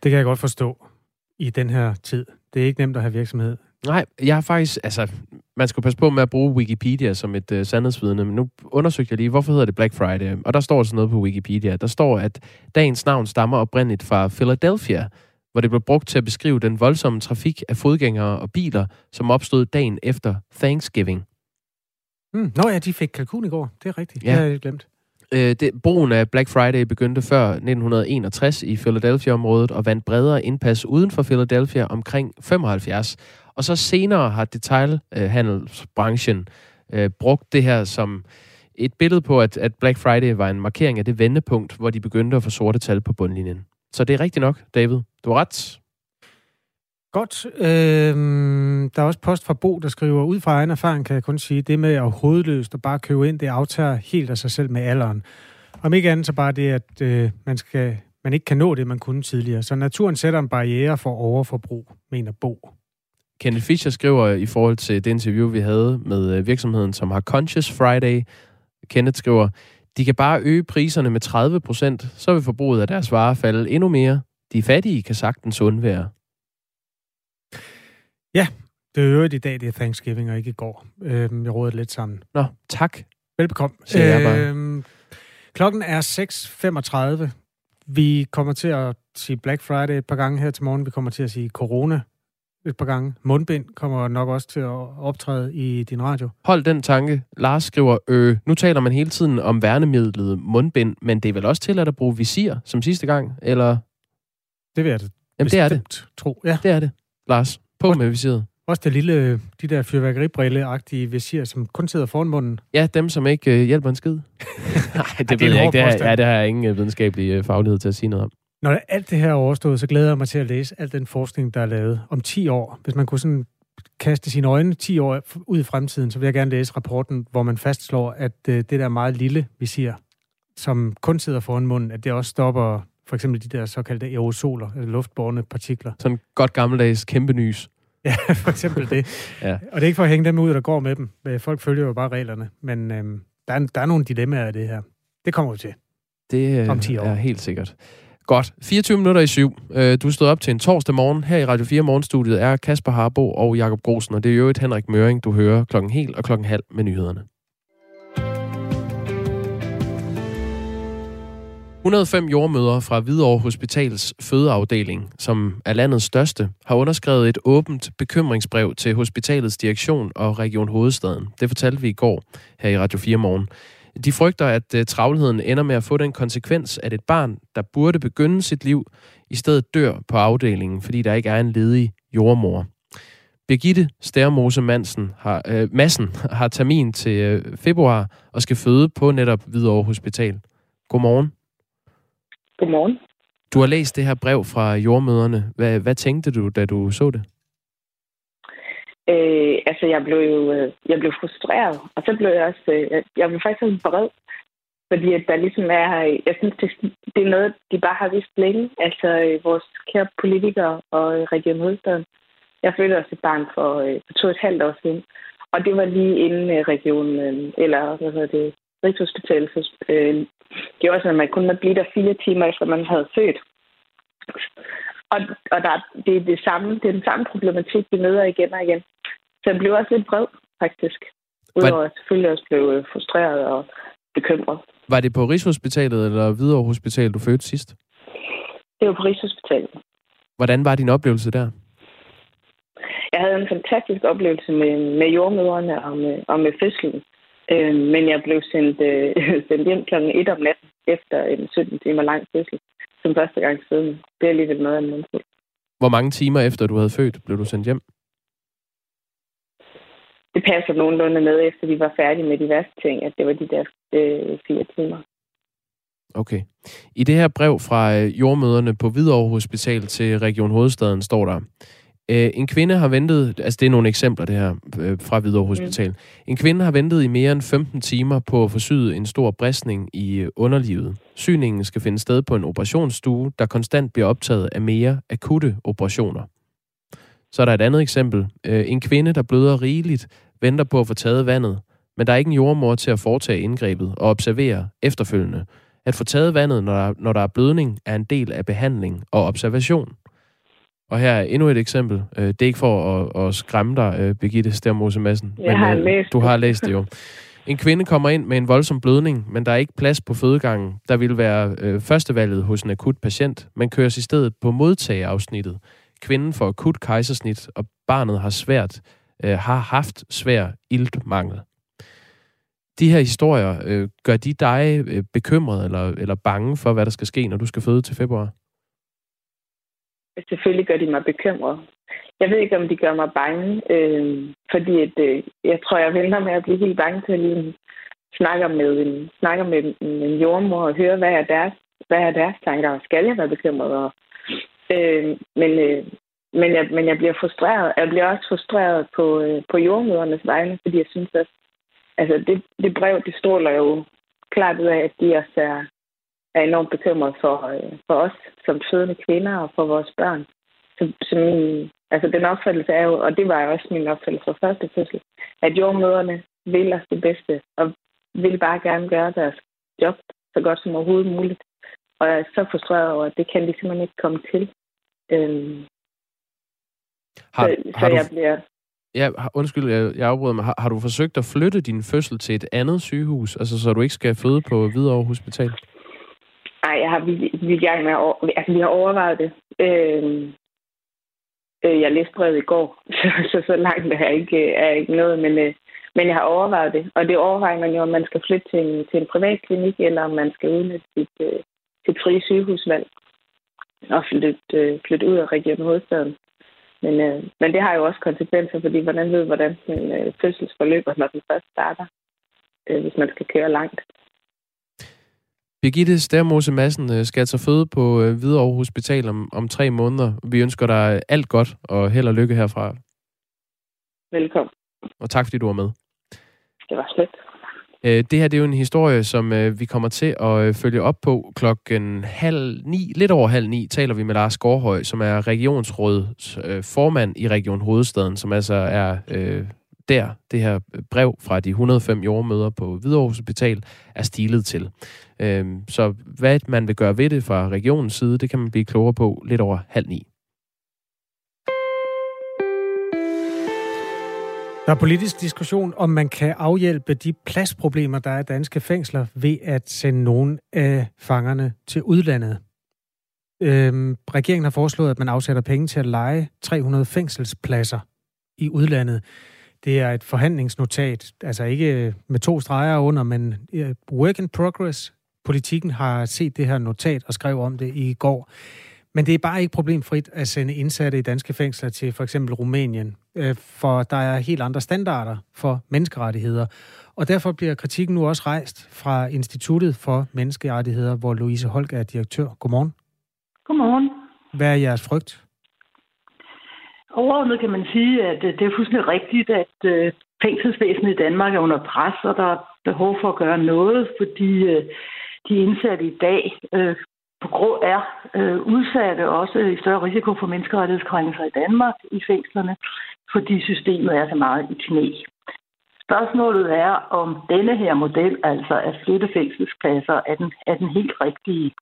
Det kan jeg godt forstå i den her tid. Det er ikke nemt at have virksomhed. Nej, jeg har faktisk, altså, man skal passe på med at bruge Wikipedia som et uh, sandhedsvidne, men nu undersøgte jeg lige, hvorfor hedder det Black Friday? Og der står sådan noget på Wikipedia. Der står, at dagens navn stammer oprindeligt fra Philadelphia, hvor det blev brugt til at beskrive den voldsomme trafik af fodgængere og biler, som opstod dagen efter Thanksgiving. Mm. Nå ja, de fik kalkun i går. Det er rigtigt. Ja. Det har jeg glemt. Øh, det, brugen af Black Friday begyndte før 1961 i Philadelphia-området og vandt bredere indpas uden for Philadelphia omkring 75. Og så senere har detailhandelsbranchen øh, brugt det her som et billede på, at, at Black Friday var en markering af det vendepunkt, hvor de begyndte at få sorte tal på bundlinjen. Så det er rigtigt nok, David. Du har ret. Godt. Øhm, der er også post fra Bo, der skriver, ud fra egen erfaring kan jeg kun sige, det med at hovedløst og bare købe ind, det aftager helt af sig selv med alderen. Om ikke andet så bare det, at øh, man skal man ikke kan nå det, man kunne tidligere. Så naturen sætter en barriere for overforbrug, mener Bo. Kenneth Fischer skriver i forhold til det interview, vi havde med øh, virksomheden, som har Conscious Friday. Kenneth skriver, de kan bare øge priserne med 30 procent, så vil forbruget af deres varer falde endnu mere. De fattige kan sagtens undvære. Ja, det er jo i dag, det er Thanksgiving, og ikke i går. Øhm, jeg rådede lidt sammen. Nå, tak. Velbekomme. Øhm, klokken er 6.35. Vi kommer til at sige Black Friday et par gange her til morgen. Vi kommer til at sige corona et par gange. Mundbind kommer nok også til at optræde i din radio. Hold den tanke. Lars skriver, øh, nu taler man hele tiden om værnemidlet mundbind, men det er vel også til at bruge visir som sidste gang, eller? Det vil jeg da Jamen, det er det. tro. Ja. Det er det, Lars. På Også- med visiret. Også det lille, de der fyrværkeribrille-agtige visir, som kun sidder foran munden. Ja, dem, som ikke øh, hjælper en skid. Nej, det, det er ved jeg ikke. Det påstand. ja, det har jeg ingen øh, videnskabelig øh, faglighed til at sige noget om. Når alt det her er overstået, så glæder jeg mig til at læse al den forskning, der er lavet om 10 år. Hvis man kunne sådan kaste sine øjne 10 år ud i fremtiden, så vil jeg gerne læse rapporten, hvor man fastslår, at øh, det der meget lille visir, som kun sidder foran munden, at det også stopper for eksempel de der såkaldte aerosoler, eller luftbårne partikler. Sådan godt gammeldags kæmpe nys. Ja, for eksempel det. Ja. Og det er ikke for at hænge dem ud, der går med dem. Øh, Folk følger jo bare reglerne. Men øhm, der, er, der er nogle dilemmaer i det her. Det kommer vi til. Det øh, Om 10 år. er helt sikkert. Godt. 24 minutter i syv. Øh, du stod op til en torsdag morgen. Her i Radio 4 Morgenstudiet er Kasper Harbo og Jakob Grosen, og det er jo et Henrik Møring, du hører klokken helt og klokken halv med nyhederne. 105 jordmøder fra Hvidovre Hospitals fødeafdeling, som er landets største, har underskrevet et åbent bekymringsbrev til hospitalets direktion og Region Hovedstaden. Det fortalte vi i går her i Radio 4 Morgen. De frygter, at uh, travlheden ender med at få den konsekvens, at et barn, der burde begynde sit liv, i stedet dør på afdelingen, fordi der ikke er en ledig jordmor. Birgitte Stærmose Madsen har, øh, Madsen har termin til øh, februar og skal føde på netop Hvidovre Hospital. Godmorgen. Godmorgen. Du har læst det her brev fra jordmøderne. Hvad, hvad tænkte du, da du så det? Øh, altså, jeg blev jo øh, jeg blev frustreret, og så blev jeg også, øh, jeg- jeg blev faktisk også vred, fordi at der ligesom er, jeg synes, det, det er noget, de bare har vist længe, altså øh, vores kære politikere og øh, Region Hovedstaden. Jeg fødte også et barn for, øh, for to og et halvt år siden, og det var lige inden øh, regionen, øh, eller hvad hedder det, Rigshospitalet, øh, gjorde sådan, at man kun måtte blive der fire timer efter, man havde født. Og, og der, det, er det, samme, det er den samme problematik, vi møder igen og igen. Så jeg blev også lidt vred, faktisk. Udover at jeg selvfølgelig også blev øh, frustreret og bekymret. Var det på Rigshospitalet eller Hvidovre Hospital, du fødte sidst? Det var på Rigshospitalet. Hvordan var din oplevelse der? Jeg havde en fantastisk oplevelse med, med jordmøderne og med, og med fødslen. Øh, men jeg blev sendt, øh, sendt hjem kl. 1 om natten efter en 17 timer lang fødsel. Som første gang siden. Det er alligevel noget af en mundfuld. Hvor mange timer efter du havde født, blev du sendt hjem? Det passer nogenlunde med, efter vi var færdige med de værste ting, at det var de der øh, fire timer. Okay. I det her brev fra øh, jordmøderne på Hvidovre Hospital til Region Hovedstaden står der, øh, en kvinde har ventet, altså det er nogle eksempler det her øh, fra Hvidovre Hospital. Mm. En kvinde har ventet i mere end 15 timer på at syet en stor bristning i øh, underlivet. Syningen skal finde sted på en operationsstue, der konstant bliver optaget af mere akutte operationer. Så er der et andet eksempel. Øh, en kvinde, der bløder rigeligt, venter på at få taget vandet, men der er ikke en jordmor til at foretage indgrebet og observere efterfølgende. At få taget vandet, når der, når der er blødning, er en del af behandling og observation. Og her er endnu et eksempel. Øh, Det er ikke for at, at skræmme dig, øh, Birgitte Stærmose Madsen. Jeg har læst du har læst det jo. En kvinde kommer ind med en voldsom blødning, men der er ikke plads på fødegangen. Der vil være øh, førstevalget hos en akut patient, men køres i stedet på modtageafsnittet. Kvinden får akut kejsersnit, og barnet har svært øh, har haft svær iltmangel. De her historier, øh, gør de dig øh, bekymret eller, eller bange for, hvad der skal ske, når du skal føde til februar? Selvfølgelig gør de mig bekymret. Jeg ved ikke, om de gør mig bange, øh, fordi at, øh, jeg tror, jeg venter med at blive helt bange til at lige snakke med en, snakker med en, en jordmor og høre, hvad er deres, hvad er deres tanker, og skal jeg være bekymret? Og, øh, men, øh, men, jeg, men jeg bliver frustreret. Jeg bliver også frustreret på, øh, på jordmødernes vegne, fordi jeg synes at altså det, det brev, det stråler jo klart ud af, at de også er, er enormt bekymret for, øh, for os som fødende kvinder og for vores børn. Så, så min, altså den opfattelse er jo, og det var jo også min opfattelse fra første fødsel, at jordmøderne vil os det bedste, og vil bare gerne gøre deres job så godt som overhovedet muligt. Og jeg er så frustreret over, at det kan de simpelthen ikke komme til. Øhm, Har, så, har så du, jeg bliver... ja, undskyld, jeg, jeg afbryder mig. Har, har du forsøgt at flytte din fødsel til et andet sygehus, altså så du ikke skal føde på Hvidovre Hospital? Nej, jeg har vi, vi, er gang med at altså, vi har overvejet det. Øh, øh, jeg læste brevet i går, så, så, så langt er jeg ikke, er jeg ikke noget, men, øh, men jeg har overvejet det. Og det overvejer man jo, om man skal flytte til en, til en privat klinik, eller om man skal udnytte sit, øh, sit frie sygehusvalg og flytte, øh, flytte ud af Region Hovedstaden. Men, øh, men det har jo også konsekvenser, fordi hvordan ved, hvordan en øh, fødselsforløber, når den først starter, øh, hvis man skal køre langt. Birgitte Stærmose Madsen øh, skal altså føde på øh, Hvidovre Hospital om, om tre måneder. Vi ønsker dig alt godt og held og lykke herfra. Velkommen. Og tak fordi du var med. Det var slet. Øh, Det her det er jo en historie, som øh, vi kommer til at øh, følge op på klokken halv ni, lidt over halv ni, taler vi med Lars Gårdhøj, som er regionsrådets øh, formand i Region Hovedstaden, som altså er øh, der, det her brev fra de 105 jordmøder på Hvidovre Hospital er stilet til. Øhm, Så hvad man vil gøre ved det fra regionens side, det kan man blive klogere på lidt over halv ni. Der er politisk diskussion, om man kan afhjælpe de pladsproblemer, der er i danske fængsler, ved at sende nogle af fangerne til udlandet. Øhm, regeringen har foreslået, at man afsætter penge til at lege 300 fængselspladser i udlandet. Det er et forhandlingsnotat, altså ikke med to streger under, men øh, work in progress. Politikken har set det her notat og skrev om det i går. Men det er bare ikke problemfrit at sende indsatte i danske fængsler til for eksempel Rumænien, øh, for der er helt andre standarder for menneskerettigheder. Og derfor bliver kritikken nu også rejst fra Instituttet for Menneskerettigheder, hvor Louise Holk er direktør. Godmorgen. Godmorgen. Hvad er jeres frygt? Overordnet kan man sige, at øh, det er fuldstændig rigtigt, at øh, fængselsvæsenet i Danmark er under pres, og der er behov for at gøre noget, fordi de indsatte i dag øh, på grund er øh, udsatte også i større risiko for menneskerettighedskrænkelser i Danmark i fængslerne, fordi systemet er så meget i knæ. Spørgsmålet er, om denne her model, altså at flytte fængselspladser, er den, er den helt rigtige.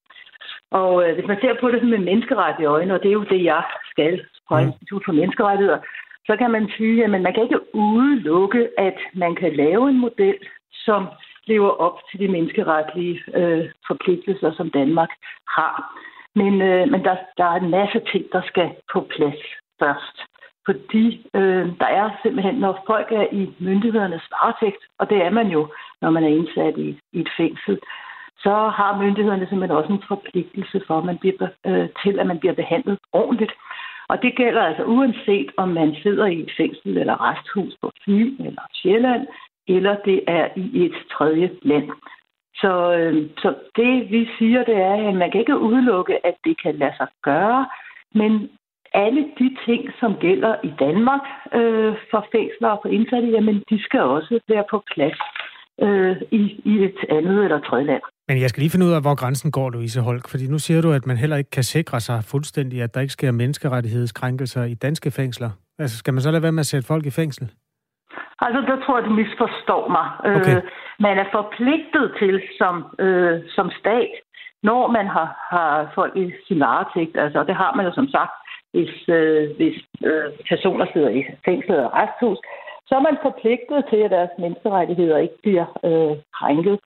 Og øh, hvis man ser på det med menneskerettige øjne, og det er jo det, jeg skal fra Mm. Institut for Menneskerettigheder, så kan man sige, at man kan ikke udelukke, at man kan lave en model, som lever op til de menneskeretlige øh, forpligtelser, som Danmark har. Men, øh, men der, der er en masse ting, der skal på plads først. Fordi øh, der er simpelthen, når folk er i myndighedernes varetægt, og det er man jo, når man er indsat i, i et fængsel, så har myndighederne simpelthen også en forpligtelse for, at man bliver, øh, til, at man bliver behandlet ordentligt. Og det gælder altså uanset, om man sidder i et fængsel eller resthus på Fyn eller Sjælland, eller det er i et tredje land. Så, øh, så det vi siger, det er, at man kan ikke udelukke, at det kan lade sig gøre, men alle de ting, som gælder i Danmark øh, for fængsler og for indsatte, jamen de skal også være på plads øh, i, i et andet eller tredje land. Men jeg skal lige finde ud af, hvor grænsen går, Louise Holk, fordi nu siger du, at man heller ikke kan sikre sig fuldstændig, at der ikke sker menneskerettighedskrænkelser i danske fængsler. Altså, skal man så lade være med at sætte folk i fængsel? Altså, der tror jeg, du misforstår mig. Okay. Øh, man er forpligtet til som, øh, som stat, når man har, har folk i sin varetægt, altså og det har man jo som sagt, hvis, øh, hvis øh, personer sidder i fængsel og resthus, så er man forpligtet til, at deres menneskerettigheder ikke bliver øh, krænket.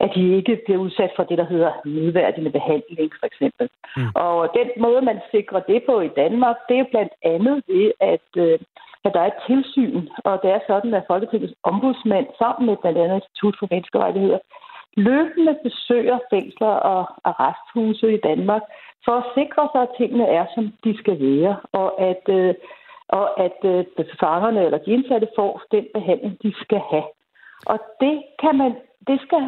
At de ikke bliver udsat for det, der hedder nedværdigende behandling, for eksempel. Mm. Og den måde, man sikrer det på i Danmark, det er blandt andet ved, at, øh, at der er et tilsyn. Og det er sådan, at Folketingets ombudsmand sammen med blandt andet Institut for Menneskerettigheder løbende besøger fængsler og arresthuse i Danmark for at sikre sig, at tingene er, som de skal være, og at, øh, og at øh, fangerne eller de indsatte får den behandling, de skal have. Og det kan man, det skal,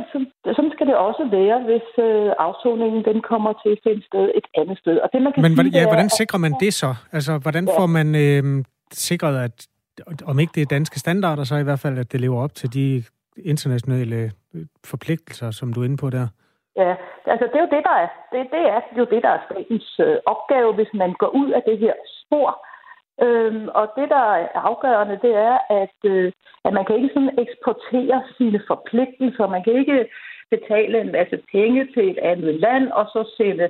sådan skal det også være, hvis øh, afsoningen den kommer til at finde sted et andet sted. Og det, man kan Men sige, hvordan, ja, hvordan sikrer man det så? Altså, hvordan Ja. får man øh, sikret, at om ikke det er danske standarder, så i hvert fald, at det lever op til de internationale øh, forpligtelser, som du er inde på der? Ja, altså det er jo det, der er, det, det er jo det, der er statens øh, opgave, hvis man går ud af det her spor. Øhm, og det, der er afgørende, det er, at, øh, at man kan ikke sådan eksportere sine forpligtelser. Man kan ikke betale en masse penge til et andet land, og så sende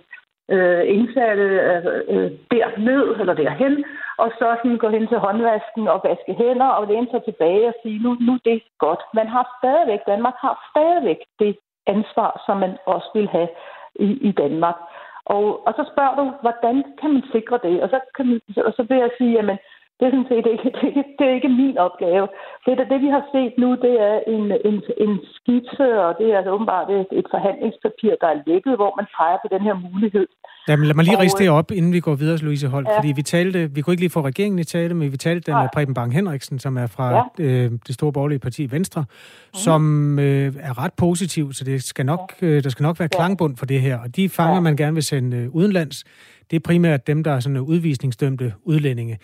øh, indsatte altså, øh, derned eller derhen, og så sådan gå hen til håndvasken og vaske hænder og læne sig tilbage og sige, nu, nu det er godt. Man har stadigvæk, Danmark har stadigvæk det ansvar, som man også vil have i, i Danmark. Og, og så spørger du, hvordan kan man sikre det? Og så, kan man, og så vil jeg sige, jamen, det er sådan set ikke, det er, det er ikke min opgave. Det, det vi har set nu, det er en, en, en skitse, og det er altså åbenbart et, et forhandlingspapir, der er lækket, hvor man peger på den her mulighed. Jamen, lad mig lige riste det op, inden vi går videre, Louise Holt. Ja. Fordi vi talte, vi kunne ikke lige få regeringen i tale, men vi talte med Preben Bang Henriksen, som er fra ja. øh, det store borgerlige parti Venstre, mm. som øh, er ret positiv, så det skal nok, øh, der skal nok være klangbund for det her. Og de fanger, ja. man gerne vil sende øh, udenlands, det er primært dem, der er sådan udvisningsdømte udlændinge.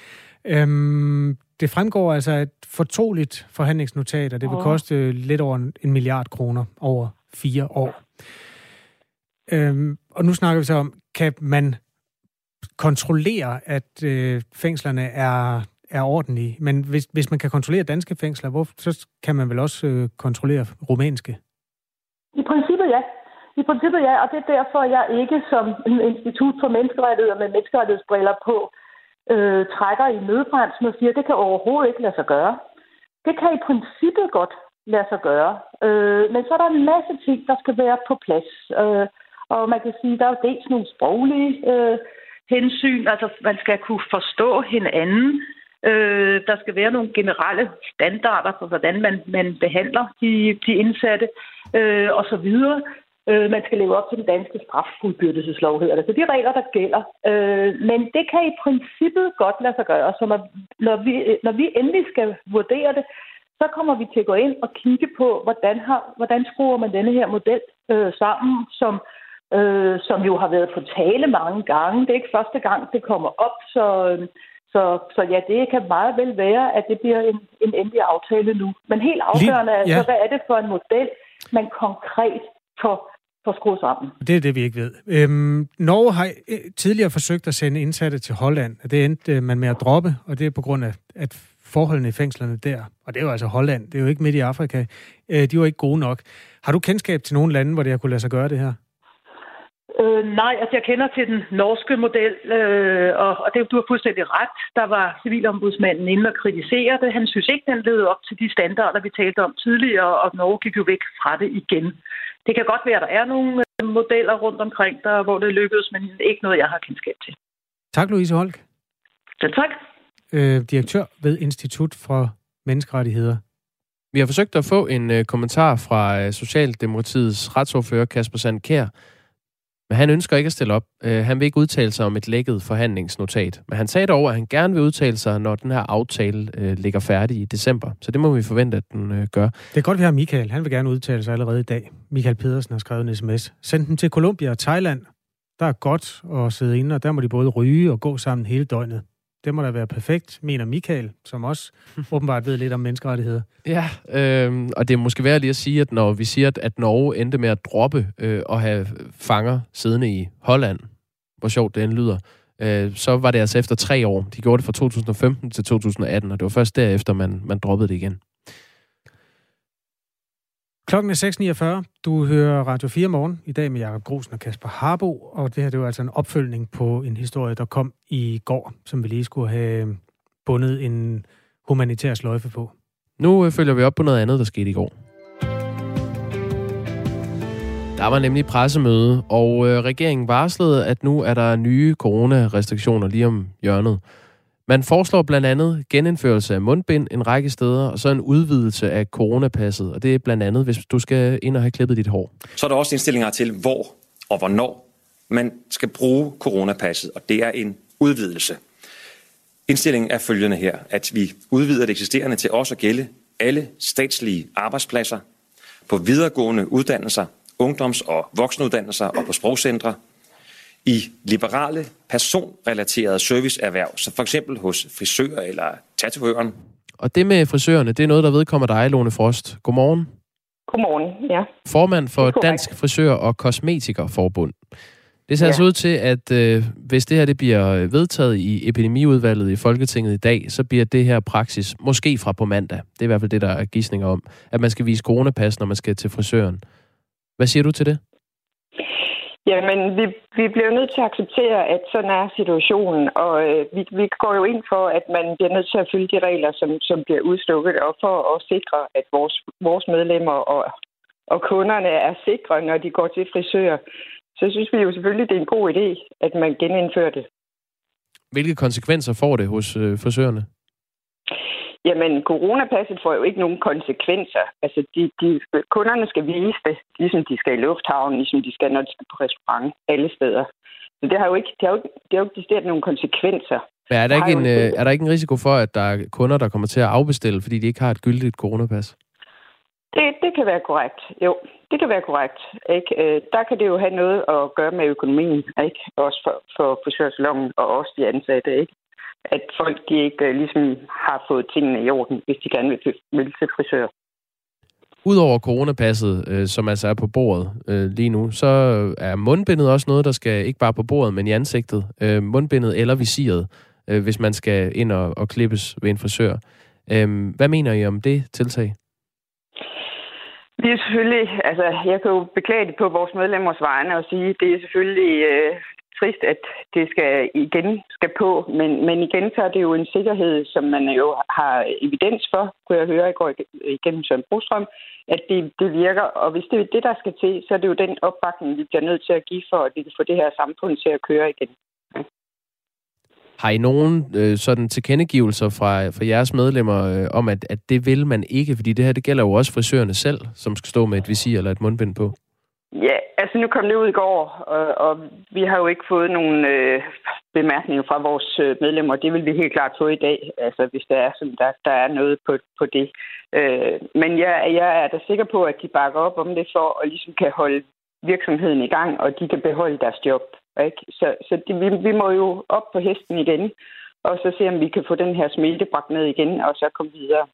Øhm, det fremgår altså et fortroligt forhandlingsnotat, og det vil koste lidt over en, milliard kroner over fire år. Øhm, og nu snakker vi så om, kan man kontrollere, at øh, fængslerne er, er ordentlige? Men hvis, hvis man kan kontrollere danske fængsler, hvor, så kan man vel også øh, kontrollere rumænske? I princippet. I princippet ja, og det er derfor, jeg ikke som Institut for Menneskerettigheder med menneskerettighedsbriller på, øh, trækker i nødbremsen og siger, at det kan overhovedet ikke lade sig gøre. Det kan i princippet godt lade sig gøre. Øh, men så er der en masse ting, der skal være på plads. Øh, og man kan sige, at der er jo dels nogle sproglige øh, hensyn, altså man skal kunne forstå hinanden. Øh, der skal være nogle generelle standarder for, hvordan man, man behandler de, de indsatte øh, osv. Øh, man skal leve op til den danske straffuldbyrdelseslov, hedder det. Så de regler, der gælder. Øh, men det kan i princippet godt lade sig gøre. Så når, når, vi, når vi endelig skal vurdere det, så kommer vi til at gå ind og kigge på, hvordan, har, hvordan skruer man denne her model øh, sammen, som, øh, som jo har været på tale mange gange. Det er ikke første gang, det kommer op, så, så, så ja, det kan meget vel være, at det bliver en, en endelig aftale nu. Men helt afgørende er, ja. hvad er det for en model, man konkret får får skruet sammen. Det er det, vi ikke ved. Øhm, Norge har øh, tidligere forsøgt at sende indsatte til Holland, det endte øh, man med at droppe, og det er på grund af, at forholdene i fængslerne der, og det er jo altså Holland, det er jo ikke midt i Afrika, øh, de var ikke gode nok. Har du kendskab til nogle lande, hvor det har kunne lade sig gøre det her? Øh, nej, altså jeg kender til den norske model, øh, og, og det, du har fuldstændig ret. Der var civilombudsmanden inde og kritisere det. Han synes ikke, den levede op til de standarder, vi talte om tidligere, og Norge gik jo væk fra det igen. Det kan godt være, at der er nogle øh, modeller rundt omkring, der, hvor det lykkedes, men ikke noget, jeg har kendskab til. Tak, Louise Holk. Selv tak. Øh, direktør ved Institut for Menneskerettigheder. Vi har forsøgt at få en øh, kommentar fra øh, Socialdemokratiets retsordfører Kasper Sandkær, men han ønsker ikke at stille op. Øh, han vil ikke udtale sig om et lækket forhandlingsnotat. Men han sagde dog, at han gerne vil udtale sig, når den her aftale øh, ligger færdig i december. Så det må vi forvente, at den øh, gør. Det er godt, vi har Michael. Han vil gerne udtale sig allerede i dag. Michael Pedersen har skrevet en sms. Send den til Colombia og Thailand. Der er godt at sidde inde, og der må de både ryge og gå sammen hele døgnet. Det må da være perfekt, mener Michael, som også åbenbart ved lidt om menneskerettigheder. Ja, øh, og det er måske værd lige at sige, at når vi siger, at, Norge endte med at droppe øh, og have fanger siddende i Holland, hvor sjovt det end lyder, øh, så var det altså efter tre år. De gjorde det fra 2015 til 2018, og det var først derefter, man, man droppede det igen. Klokken er 6.49. Du hører Radio 4 morgen i dag med Jakob Grusen og Kasper Harbo, og det her det var altså en opfølgning på en historie, der kom i går, som vi lige skulle have bundet en humanitær sløjfe på. Nu øh, følger vi op på noget andet, der skete i går. Der var nemlig pressemøde, og øh, regeringen varslede, at nu er der nye coronarestriktioner lige om hjørnet. Man foreslår blandt andet genindførelse af mundbind en række steder, og så en udvidelse af coronapasset. Og det er blandt andet, hvis du skal ind og have klippet dit hår. Så er der også indstillinger til, hvor og hvornår man skal bruge coronapasset, og det er en udvidelse. Indstillingen er følgende her, at vi udvider det eksisterende til også at gælde alle statslige arbejdspladser, på videregående uddannelser, ungdoms- og voksenuddannelser og på sprogcentre, i liberale, personrelaterede serviceerhverv, så for eksempel hos frisører eller tatovøren. Og det med frisørerne, det er noget, der vedkommer dig, Lone Frost. Godmorgen. Godmorgen, ja. Formand for Dansk Frisør- og Kosmetikerforbund. Det ser ja. altså ud til, at øh, hvis det her det bliver vedtaget i epidemiudvalget i Folketinget i dag, så bliver det her praksis måske fra på mandag. Det er i hvert fald det, der er gissninger om. At man skal vise coronapas, når man skal til frisøren. Hvad siger du til det? Jamen, vi, vi bliver nødt til at acceptere, at sådan er situationen, og øh, vi, vi går jo ind for, at man bliver nødt til at følge de regler, som, som bliver udstukket, og for at sikre, at vores, vores medlemmer og, og kunderne er sikre, når de går til frisør. Så synes vi jo selvfølgelig, det er en god idé, at man genindfører det. Hvilke konsekvenser får det hos øh, frisørerne? Jamen, coronapasset får jo ikke nogen konsekvenser. Altså, de, de, kunderne skal vise det, ligesom de skal i lufthavnen, ligesom de skal, når de skal på restaurant, alle steder. Så det har jo ikke, det har jo, det har jo ikke nogen konsekvenser. Men er der, ikke en, øh, er der ikke en risiko for, at der er kunder, der kommer til at afbestille, fordi de ikke har et gyldigt coronapas? Det, det kan være korrekt. Jo, det kan være korrekt. Ikke? Øh, der kan det jo have noget at gøre med økonomien, ikke? også for, for frisørsalongen og også de ansatte. Ikke? At folk de ikke uh, ligesom har fået tingene i orden, hvis de gerne vil til, vil til frisør. Udover coronapasset, øh, som altså er på bordet øh, lige nu, så er mundbindet også noget, der skal ikke bare på bordet, men i ansigtet. Øh, mundbindet eller visiret, øh, hvis man skal ind og, og klippes ved en frisør. Øh, hvad mener I om det tiltag? Det er selvfølgelig, altså jeg kan jo beklage det på vores medlemmers vegne og sige, det er selvfølgelig øh, trist, at det skal igen skal på, men, men igen så er det jo en sikkerhed, som man jo har evidens for, kunne jeg høre i går igennem Søren Brostrøm, at det, det virker. Og hvis det er det, der skal til, så er det jo den opbakning, vi bliver nødt til at give for, at vi kan få det her samfund til at køre igen. Har I nogen øh, sådan tilkendegivelser fra, fra jeres medlemmer øh, om, at, at det vil man ikke? Fordi det her, det gælder jo også frisørerne selv, som skal stå med et visir eller et mundbind på. Ja, altså nu kom det ud i går, og, og vi har jo ikke fået nogen øh, bemærkninger fra vores øh, medlemmer. Det vil vi helt klart få i dag, altså hvis der er, sådan, der, der er noget på, på det. Øh, men jeg, jeg er da sikker på, at de bakker op om det for at ligesom kan holde virksomheden i gang, og de kan beholde deres job. Ikke? Så, så det, vi, vi må jo op på hesten igen, og så se, om vi kan få den her smitte bragt ned igen, og så komme videre.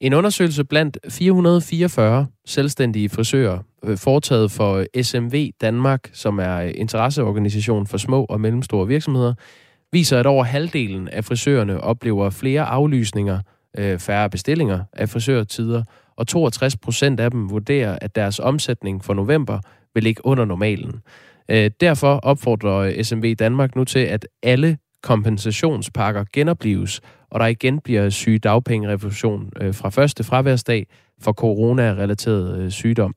En undersøgelse blandt 444 selvstændige frisører, øh, foretaget for øh, SMV Danmark, som er øh, interesseorganisation for små og mellemstore virksomheder, viser, at over halvdelen af frisørerne oplever flere aflysninger, færre bestillinger af frisørtider, og 62 procent af dem vurderer, at deres omsætning for november vil ligge under normalen. Derfor opfordrer SMV Danmark nu til, at alle kompensationspakker genopleves, og der igen bliver syge dagpengerefusion øh, fra første fraværsdag for corona-relateret øh, sygdom.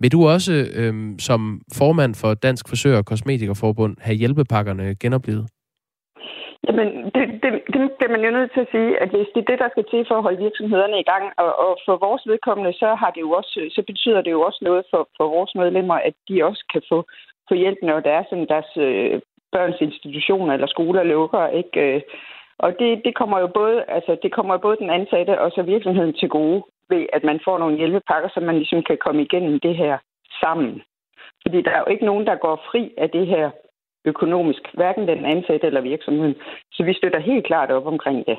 Vil du også øh, som formand for Dansk Frisør- og Kosmetikerforbund have hjælpepakkerne genoplevet? Jamen, det, det, det bliver man jo nødt til at sige, at hvis det er det, der skal til for at holde virksomhederne i gang, og, og for vores vedkommende, så, har det jo også, så betyder det jo også noget for, for vores medlemmer, at de også kan få, få hjælp, når der er sådan deres øh, børns institutioner eller skoler lukker. Ikke? Øh, og det, det, kommer jo både, altså, det kommer jo både den ansatte og så virksomheden til gode ved, at man får nogle hjælpepakker, så man ligesom kan komme igennem det her sammen. Fordi der er jo ikke nogen, der går fri af det her økonomisk, hverken den ansatte eller virksomheden. Så vi støtter helt klart op omkring det.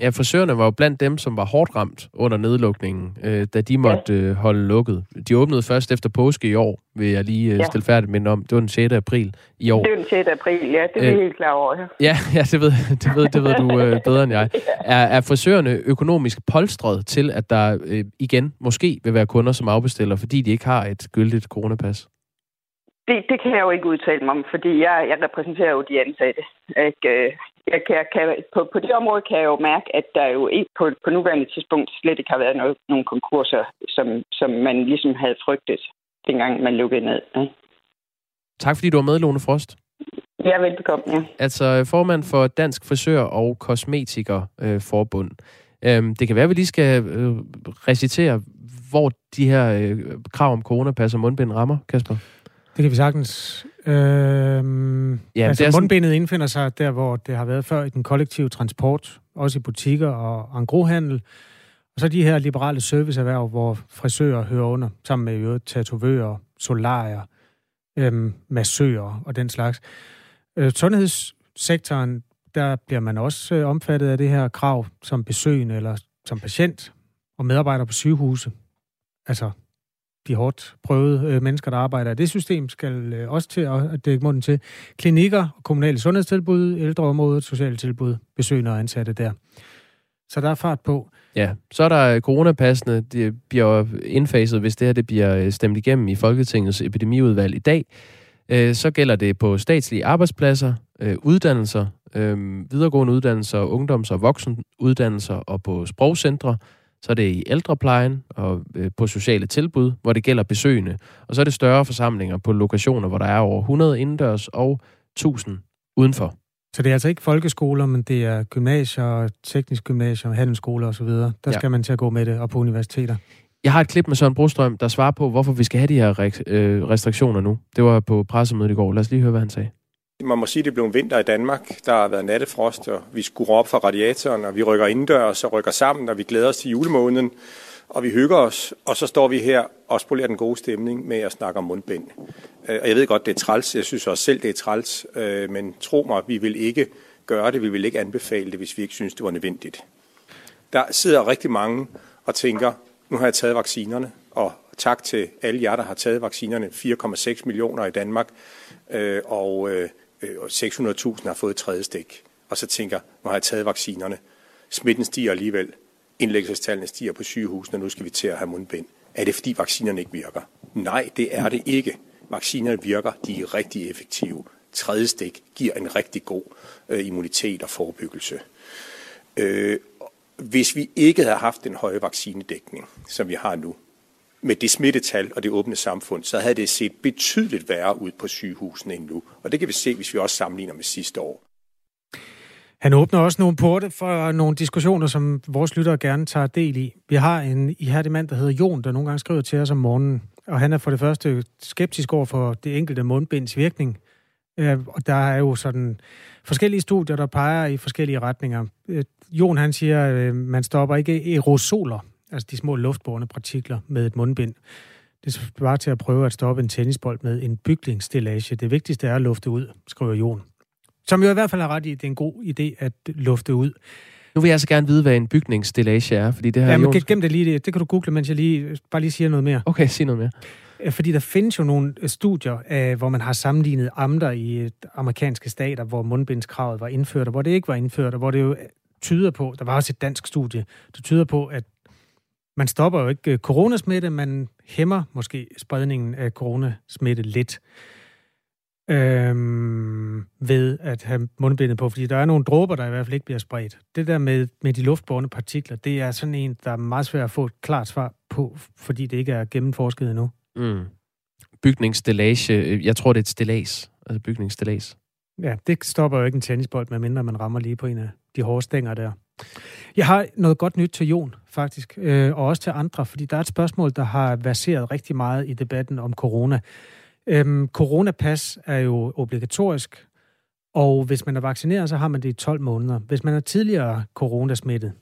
Ja, frisørerne var jo blandt dem, som var hårdt ramt under nedlukningen, øh, da de måtte ja. øh, holde lukket. De åbnede først efter påske i år, vil jeg lige øh, stille færdigt minde om. Det var den 6. april i år. Det var den 6. april, ja. Det er øh, helt klar over. Ja, ja, ja det, ved, det, ved, det ved du øh, bedre end jeg. Er, er frisørerne økonomisk polstret til, at der øh, igen måske vil være kunder, som afbestiller, fordi de ikke har et gyldigt coronapas? Det, det kan jeg jo ikke udtale mig om, fordi jeg, jeg repræsenterer jo de ansatte. Ikke? Øh, jeg kan, kan, på, på det område kan jeg jo mærke, at der jo ikke på, på nuværende tidspunkt slet ikke har været noget, nogle konkurser, som, som man ligesom havde frygtet, dengang man lukkede ned. Ja. Tak fordi du var med, Lone Frost. Ja, velbekomme. Ja. Altså formand for Dansk Frisør- og Kosmetikerforbund. Øhm, det kan være, at vi lige skal øh, recitere, hvor de her øh, krav om coronapas og mundbind rammer, Kasper. Det kan vi sagtens. Øhm, ja, altså, det mundbindet sådan... indfinder sig der, hvor det har været før i den kollektive transport, også i butikker og engrohandel. Og så de her liberale serviceerhverv, hvor frisører hører under, sammen med jo tatovører, solarier, øhm, massører og den slags. Øh, sundhedssektoren, der bliver man også øh, omfattet af det her krav som besøgende eller som patient og medarbejder på sygehuse. Altså de hårdt prøvede øh, mennesker, der arbejder i det system, skal øh, også til at dække munden til. Klinikker, kommunale sundhedstilbud, ældreområdet, sociale tilbud, besøgende og ansatte der. Så der er fart på. Ja, så er der øh, coronapassene. Det bliver indfaset, hvis det her det bliver øh, stemt igennem i Folketingets epidemiudvalg i dag. Øh, så gælder det på statslige arbejdspladser, uddannelser, videregående uddannelser, ungdoms- og voksenuddannelser og på sprogcentre så er det i ældreplejen og øh, på sociale tilbud, hvor det gælder besøgende. Og så er det større forsamlinger på lokationer, hvor der er over 100 indendørs og 1000 udenfor. Så det er altså ikke folkeskoler, men det er gymnasier, teknisk gymnasier, handelsskoler osv. Der ja. skal man til at gå med det, og på universiteter. Jeg har et klip med Søren Brostrøm, der svarer på, hvorfor vi skal have de her øh, restriktioner nu. Det var på pressemødet i går. Lad os lige høre, hvad han sagde. Man må sige, at det blev en vinter i Danmark. Der har været nattefrost, og vi skruer op fra radiatoren, og vi rykker indendørs og rykker sammen, og vi glæder os til julemåneden, og vi hygger os, og så står vi her og spolerer den gode stemning med at snakke om mundbind. Øh, og jeg ved godt, det er træls. Jeg synes også selv, det er træls. Øh, men tro mig, vi vil ikke gøre det. Vi vil ikke anbefale det, hvis vi ikke synes, det var nødvendigt. Der sidder rigtig mange og tænker, nu har jeg taget vaccinerne, og tak til alle jer, der har taget vaccinerne. 4,6 millioner i Danmark. Øh, og Øh, og Øh, 600.000 har fået tredje stik, og så tænker, nu har jeg taget vaccinerne. Smitten stiger alligevel. Indlæggelsestallene stiger på sygehusene, og nu skal vi til at have mundbind. Er det, fordi vaccinerne ikke virker? Nej, det er det ikke. Vaccinerne virker, de er rigtig effektive. Tredje stik giver en rigtig god øh, immunitet og forebyggelse. Øh, hvis vi ikke havde haft den høje vaccinedækning, som vi har nu, med det smittetal og det åbne samfund, så havde det set betydeligt værre ud på sygehusene end nu. Og det kan vi se, hvis vi også sammenligner med sidste år. Han åbner også nogle porte for nogle diskussioner, som vores lyttere gerne tager del i. Vi har en ihærdig mand, der hedder Jon, der nogle gange skriver til os om morgenen. Og han er for det første skeptisk over for det enkelte mundbinds virkning. Øh, og der er jo sådan forskellige studier, der peger i forskellige retninger. Øh, Jon han siger, at man stopper ikke aerosoler altså de små luftbårne partikler, med et mundbind. Det er bare til at prøve at stoppe en tennisbold med en bygningsstillage. Det vigtigste er at lufte ud, skriver Jon. Som jo i hvert fald har ret i, det er en god idé at lufte ud. Nu vil jeg så gerne vide, hvad en bygningsstillage er, fordi det her... Ja, men gem det lige, det kan du google, mens jeg lige, bare lige siger noget mere. Okay, sig noget mere. Øh, fordi der findes jo nogle øh, studier, øh, hvor man har sammenlignet amter i amerikanske stater, hvor mundbindskravet var indført, og hvor det ikke var indført, og hvor det jo tyder på, der var også et dansk studie, der tyder på, at man stopper jo ikke øh, coronasmitte, man hæmmer måske spredningen af coronasmitte lidt øhm, ved at have mundbindet på, fordi der er nogle dråber, der i hvert fald ikke bliver spredt. Det der med, med de luftbårne partikler, det er sådan en, der er meget svært at få et klart svar på, fordi det ikke er gennemforsket endnu. Mm. Bygningsstillage, jeg tror det er et stillads, altså bygningsstillads. Ja, det stopper jo ikke en tennisbold, medmindre man rammer lige på en af de hårde stænger der. Jeg har noget godt nyt til Jon, faktisk, øh, og også til andre, fordi der er et spørgsmål, der har verseret rigtig meget i debatten om corona. Øhm, coronapas er jo obligatorisk, og hvis man er vaccineret, så har man det i 12 måneder. Hvis man er tidligere coronasmittet,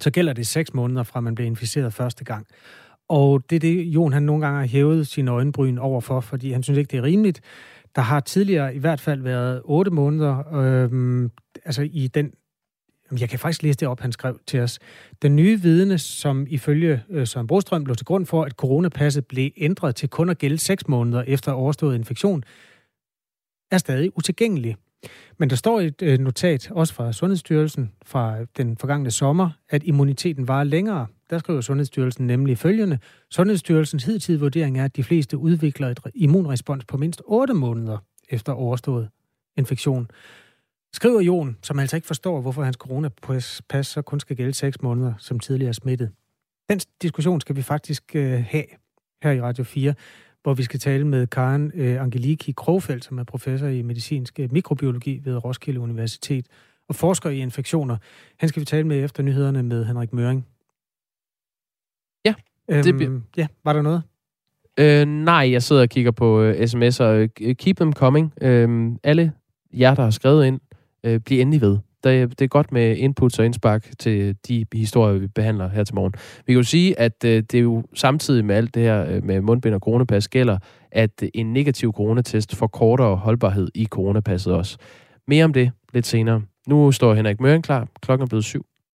så gælder det 6 måneder fra man blev inficeret første gang. Og det er det, Jon han nogle gange har hævet sine øjenbryn overfor, fordi han synes ikke, det er rimeligt. Der har tidligere i hvert fald været 8 måneder, øhm, altså i den jeg kan faktisk læse det op, han skrev til os. Den nye vidne, som ifølge øh, Søren Brostrøm lå til grund for, at coronapasset blev ændret til kun at gælde 6 måneder efter overstået infektion, er stadig utilgængelig. Men der står et øh, notat, også fra Sundhedsstyrelsen fra den forgangne sommer, at immuniteten var længere. Der skriver Sundhedsstyrelsen nemlig følgende. Sundhedsstyrelsens hidtidige vurdering er, at de fleste udvikler et immunrespons på mindst 8 måneder efter overstået infektion. Skriver Jon, som altså ikke forstår, hvorfor hans coronapas så kun skal gælde 6 måneder, som tidligere smittet. Den diskussion skal vi faktisk øh, have her i Radio 4, hvor vi skal tale med Karen øh, Angeliki Krogfeldt, som er professor i medicinsk øh, mikrobiologi ved Roskilde Universitet og forsker i infektioner. Han skal vi tale med efter nyhederne med Henrik Møring. Ja, øhm, det bliver... Ja, var der noget? Øh, nej, jeg sidder og kigger på øh, sms'er. Keep them coming. Øh, alle jer, der har skrevet ind, øh, bliv endelig ved. Det, det er godt med input og indspark til de historier, vi behandler her til morgen. Vi kan jo sige, at øh, det er jo samtidig med alt det her øh, med mundbind og coronapas gælder, at øh, en negativ coronatest får kortere holdbarhed i coronapasset også. Mere om det lidt senere. Nu står Henrik Møring klar. Klokken er blevet syv.